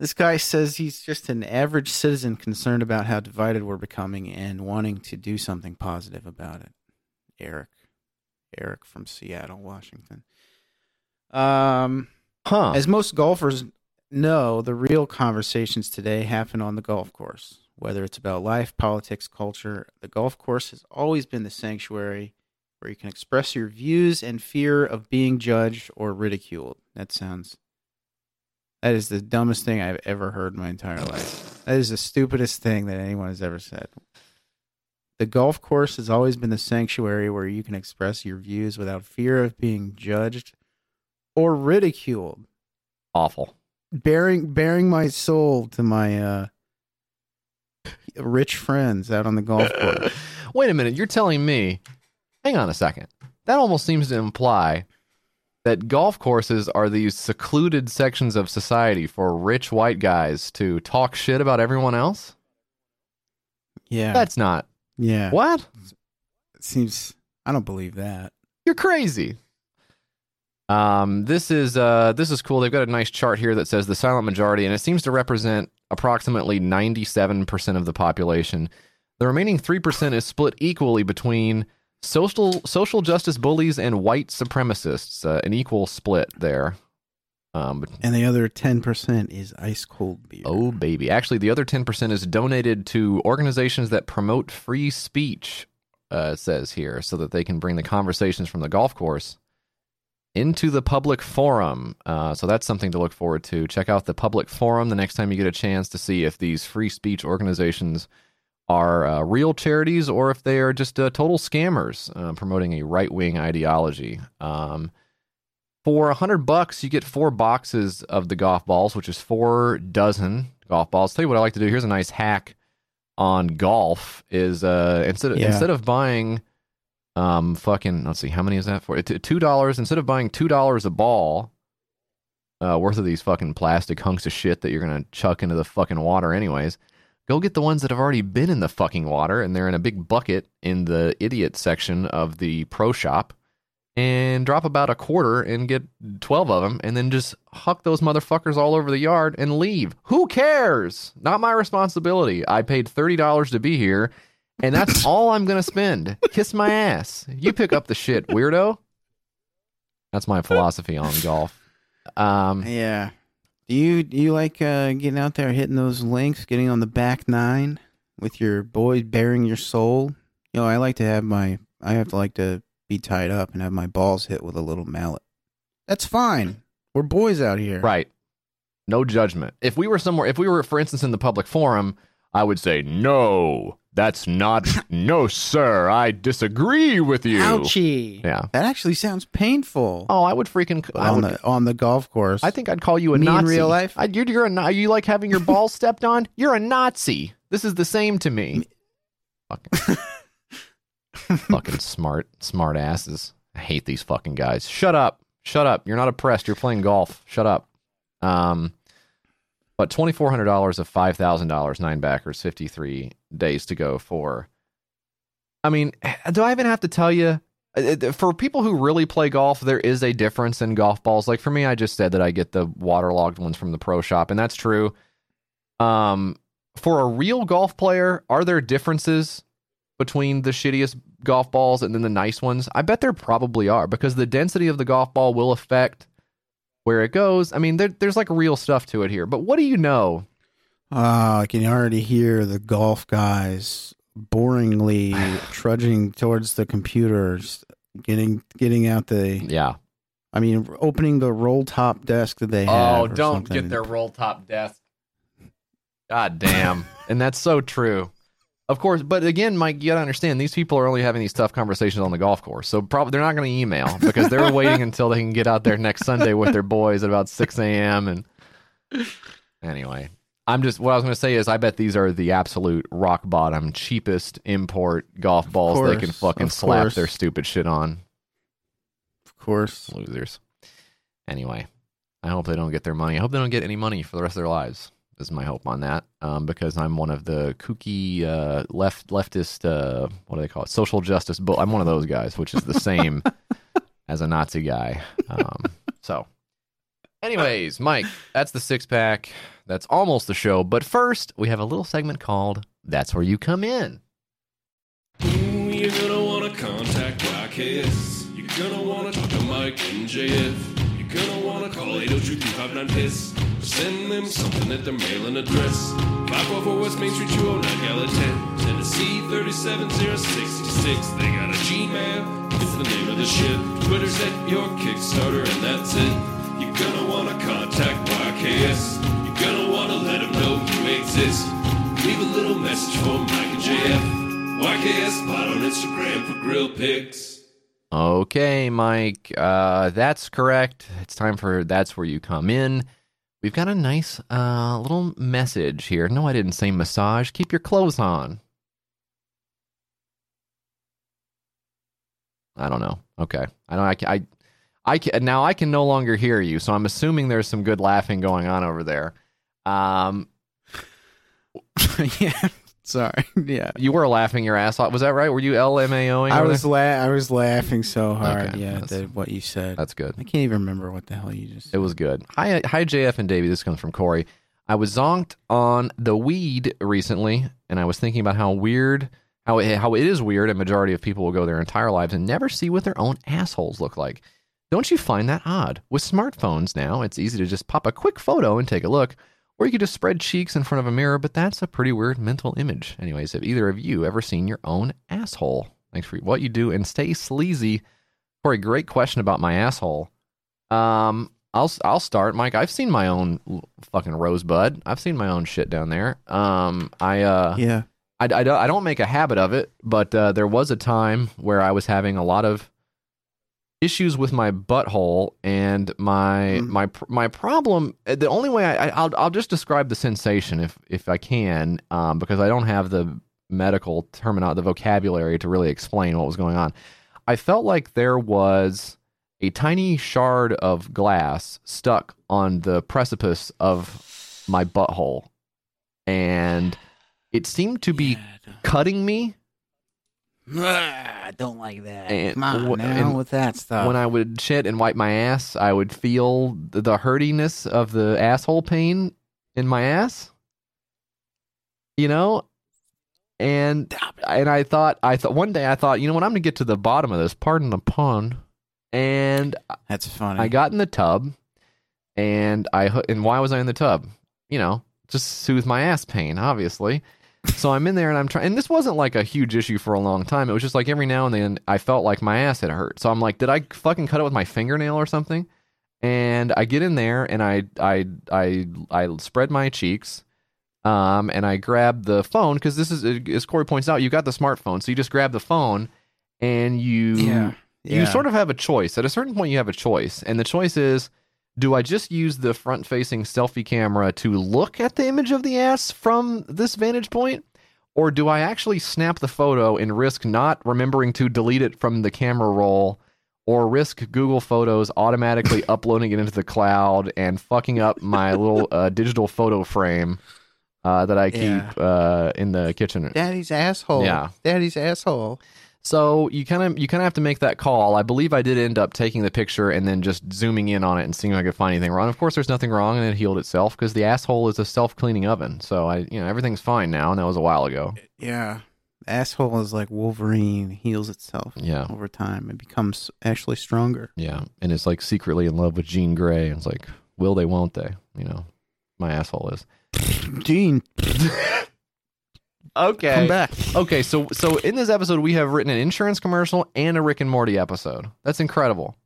This guy says he's just an average citizen concerned about how divided we're becoming and wanting to do something positive about it. Eric. Eric from Seattle, Washington. Um Huh. As most golfers know, the real conversations today happen on the golf course. Whether it's about life, politics, culture, the golf course has always been the sanctuary where you can express your views and fear of being judged or ridiculed. That sounds. That is the dumbest thing I've ever heard in my entire life. That is the stupidest thing that anyone has ever said. The golf course has always been the sanctuary where you can express your views without fear of being judged or ridiculed. Awful. Bearing bearing my soul to my uh rich friends out on the golf course. [LAUGHS] Wait a minute, you're telling me. Hang on a second. That almost seems to imply that golf courses are these secluded sections of society for rich white guys to talk shit about everyone else. Yeah. That's not. yeah. What? It seems I don't believe that. You're crazy. Um, this is uh, this is cool. They've got a nice chart here that says the silent majority, and it seems to represent approximately 97% of the population. The remaining 3% is split equally between social social justice bullies and white supremacists. Uh, an equal split there. Um, And the other ten percent is ice cold beer. Oh, baby. Actually, the other 10% is donated to organizations that promote free speech, uh, it says here, so that they can bring the conversations from the golf course into the public forum. Uh, so that's something to look forward to. Check out the public forum the next time you get a chance to see if these free speech organizations are uh, real charities or if they are just uh, total scammers uh, promoting a right wing ideology. Um, for a hundred bucks, you get four boxes of the golf balls, which is four dozen golf balls. Tell you what I like to do. Here's a nice hack on golf: is uh, instead of, Yeah. instead of buying um fucking let's see how many is that for two dollars instead of buying two dollars a ball uh worth of these fucking plastic hunks of shit that you're gonna chuck into the fucking water anyways go get the ones that have already been in the fucking water and they're in a big bucket in the idiot section of the pro shop and drop about a quarter and get 12 of them and then just huck those motherfuckers all over the yard and leave. Who cares? Not my responsibility. I paid $30 to be here and that's [LAUGHS] all I'm going to spend. Kiss my ass. You pick up the shit, weirdo. That's my philosophy on golf. Um, Yeah. Do you do you like uh, getting out there hitting those links, getting on the back nine with your boy bearing your soul? You know, I like to have my I have to like to be tied up and have my balls hit with a little mallet. That's fine. We're boys out here. Right. No judgment. If we were somewhere, if we were, for instance, in the public forum, I would say, no, that's not, [LAUGHS] no, sir, I disagree with you. Ouchie. Yeah. That actually sounds painful. Oh, I would freaking. I on would, the on the golf course. I think I'd call you a Me in real life? I, you're, you're a, Na- you like having your balls [LAUGHS] stepped on? You're a Nazi. This is the same to me. Fucking, [LAUGHS] fucking smart, smart asses. I hate these fucking guys. Shut up. Shut up. You're not oppressed. You're playing golf. Shut up. Um, but twenty four hundred dollars of five thousand dollars, nine backers, fifty three days to go for. I mean, [SIGHS] do I even have to tell you? uh, For people who really play golf, there is a difference in golf balls. Like for me, I just said that I get the waterlogged ones from the pro shop, and that's true. Um, for a real golf player, are there differences between the shittiest golf balls and then the nice ones? I bet there probably are because the density of the golf ball will affect where it goes. I mean, there, there's like real stuff to it here. But what do you know? Oh, I can already hear the golf guys boringly [SIGHS] trudging towards the computers, getting getting out the yeah. I mean, opening the roll top desk that they oh, have. Oh, don't something. get their roll top desk. God damn. and that's so true. Of course, but again, Mike, you gotta understand these people are only having these tough conversations on the golf course, so probably they're not going to email [LAUGHS] because they're waiting until they can get out there next Sunday with their boys at about six a.m. And anyway, I'm just what I was going to say is I bet these are the absolute rock bottom, cheapest import golf balls they can fucking slap course. their stupid shit on. Of course. Losers. Anyway, I hope they don't get their money. I hope they don't get any money for the rest of their lives. Is my hope on that. Um, because I'm one of the kooky uh, left leftist uh, what do they call it? Social justice. Bull- I'm one of those guys, which is the same [LAUGHS] as a Nazi guy. Um, so, anyways, Mike, that's the six pack. That's almost the show. But first, we have a little segment called "That's Where You Come In." Ooh, you're gonna wanna contact Rockets. You're gonna wanna talk to Mike and JF. You're gonna wanna call 802 piss Or send them something at their mailing address. 544 West Main Street, 209 Gallatin, Tennessee 37066. They got a Gmail. It's the name of the ship. Twitter's at your Kickstarter, and that's it. You're gonna wanna contact YKS. You're gonna wanna let them know you exist. Leave a little message for Mike and JF. YKS Pod on Instagram for grill pics. Okay, Mike, uh, that's correct. It's time for That's Where You Come In. We've got a nice uh, little message here. No, I didn't say massage. Keep your clothes on. I don't know. Okay. I don't. I, I, I can, now I can no longer hear you, so I'm assuming there's some good laughing going on over there. Um, [LAUGHS] yeah. Sorry. [LAUGHS] Yeah. you were laughing your ass off. Was that right? Were you LMAOing? I was la- I was laughing so hard. Okay, yeah, that's- at what you said. That's good. I can't even remember what the hell you just. It was good. Hi, hi, JF and Davey. This comes from Corey. I was zonked on the weed recently, and I was thinking about how weird, how it, how it is weird. A majority of people will go their entire lives and never see what their own assholes look like. Don't you find that odd? With smartphones now, it's easy to just pop a quick photo and take a look, or you could just spread cheeks in front of a mirror. But that's a pretty weird mental image. Anyways, have either of you ever seen your own asshole? Thanks for what you do, and stay sleazy. Corey, great question about my asshole. Um, I'll I'll start, Mike. I've seen my own fucking rosebud. I've seen my own shit down there. Um, I uh, Yeah. I, I, don't, I don't make a habit of it, but uh, there was a time where I was having a lot of issues with my butthole and my my pr- my problem. uh, The only way I, I I'll I'll just describe the sensation if if I can, um, because I don't have the medical terminology, the vocabulary to really explain what was going on. I felt like there was a tiny shard of glass stuck on the precipice of my butthole, and it seemed to be cutting me. I don't like that. And Come on now and with that stuff. When I would shit and wipe my ass, I would feel the, the hurtiness of the asshole pain in my ass. You know, and and I thought I thought one day I thought you know what I'm gonna get to the bottom of this. Pardon the pun. And that's funny. I got in the tub, and I and why was I in the tub? You know, just soothe my ass pain, obviously. So I'm in there and I'm trying, and this wasn't like a huge issue for a long time. It was just like every now and then I felt like my ass had hurt. So I'm like, did I fucking cut it with my fingernail or something? And I get in there and I I I I spread my cheeks, um, and I grab the phone because this is as Corey points out, you got the smartphone, so you just grab the phone and you Yeah, you sort of have a choice. At a certain point, you have a choice, and the choice is do I just use the front facing selfie camera to look at the image of the ass from this vantage point? Or do I actually snap the photo and risk not remembering to delete it from the camera roll or risk Google Photos automatically [LAUGHS] uploading it into the cloud and fucking up my little uh, digital photo frame uh, that I keep Yeah. uh, in the kitchen? Daddy's asshole. Yeah. Daddy's asshole. So you kind of you kind of have to make that call. I believe I did end up taking the picture and then just zooming in on it and seeing if I could find anything wrong. Of course, there's nothing wrong, and it healed itself because the asshole is a self cleaning oven. So I, you know, everything's fine now, and that was a while ago. Yeah. Asshole is like Wolverine, heals itself. Yeah. Over time, it becomes actually stronger. Yeah, and it's like secretly in love with Jean Grey, and it's like, will they, won't they? You know, my asshole is. Gene. [LAUGHS] Okay. Come back. Okay, so so in this episode, we have written an insurance commercial and a Rick and Morty episode. That's incredible.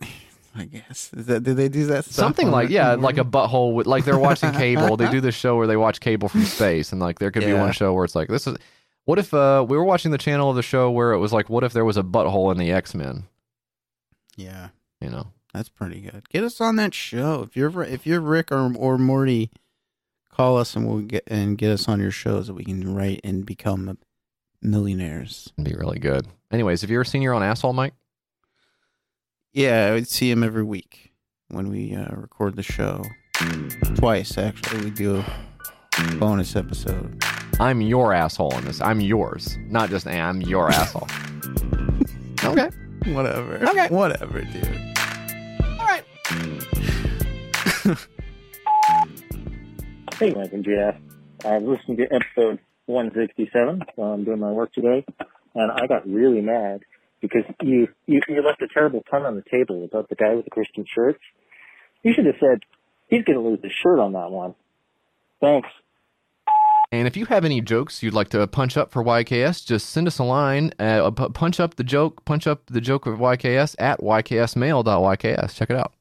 [SIGHS] I guess. That, did they do that? stuff Something like yeah, like a butthole with like they're watching cable. they do [LAUGHS] this show where they watch cable from space, and like there could be one show where it's like this is. What if uh we were watching the channel of the show where it was like, what if there was a butthole in the X Men? Yeah. You know, That's pretty good. Get us on that show. If you're if you're Rick or or Morty, call us and we'll get and get us on your show so we can write and become millionaires. it'd be really good. Anyways, have you ever seen your own asshole, Mike? Yeah, I would see him every week when we uh, record the show. Twice actually. We do a bonus episode. I'm your asshole in this. I'm yours, not just I'm your asshole. [LAUGHS] Okay. Whatever. Okay. Whatever, dude. All right. [LAUGHS] Hey, Mike and. I was listening to episode 167 while I'm doing my work today, and I got really mad because you, you, you left a terrible pun on the table about the guy with the Christian shirts. You should have said, he's going to lose his shirt on that one. Thanks. And if you have any jokes you'd like to punch up for YKS, just send us a line. Uh, punch up the joke, punch up the joke of YKS at yksmail.yks. Check it out.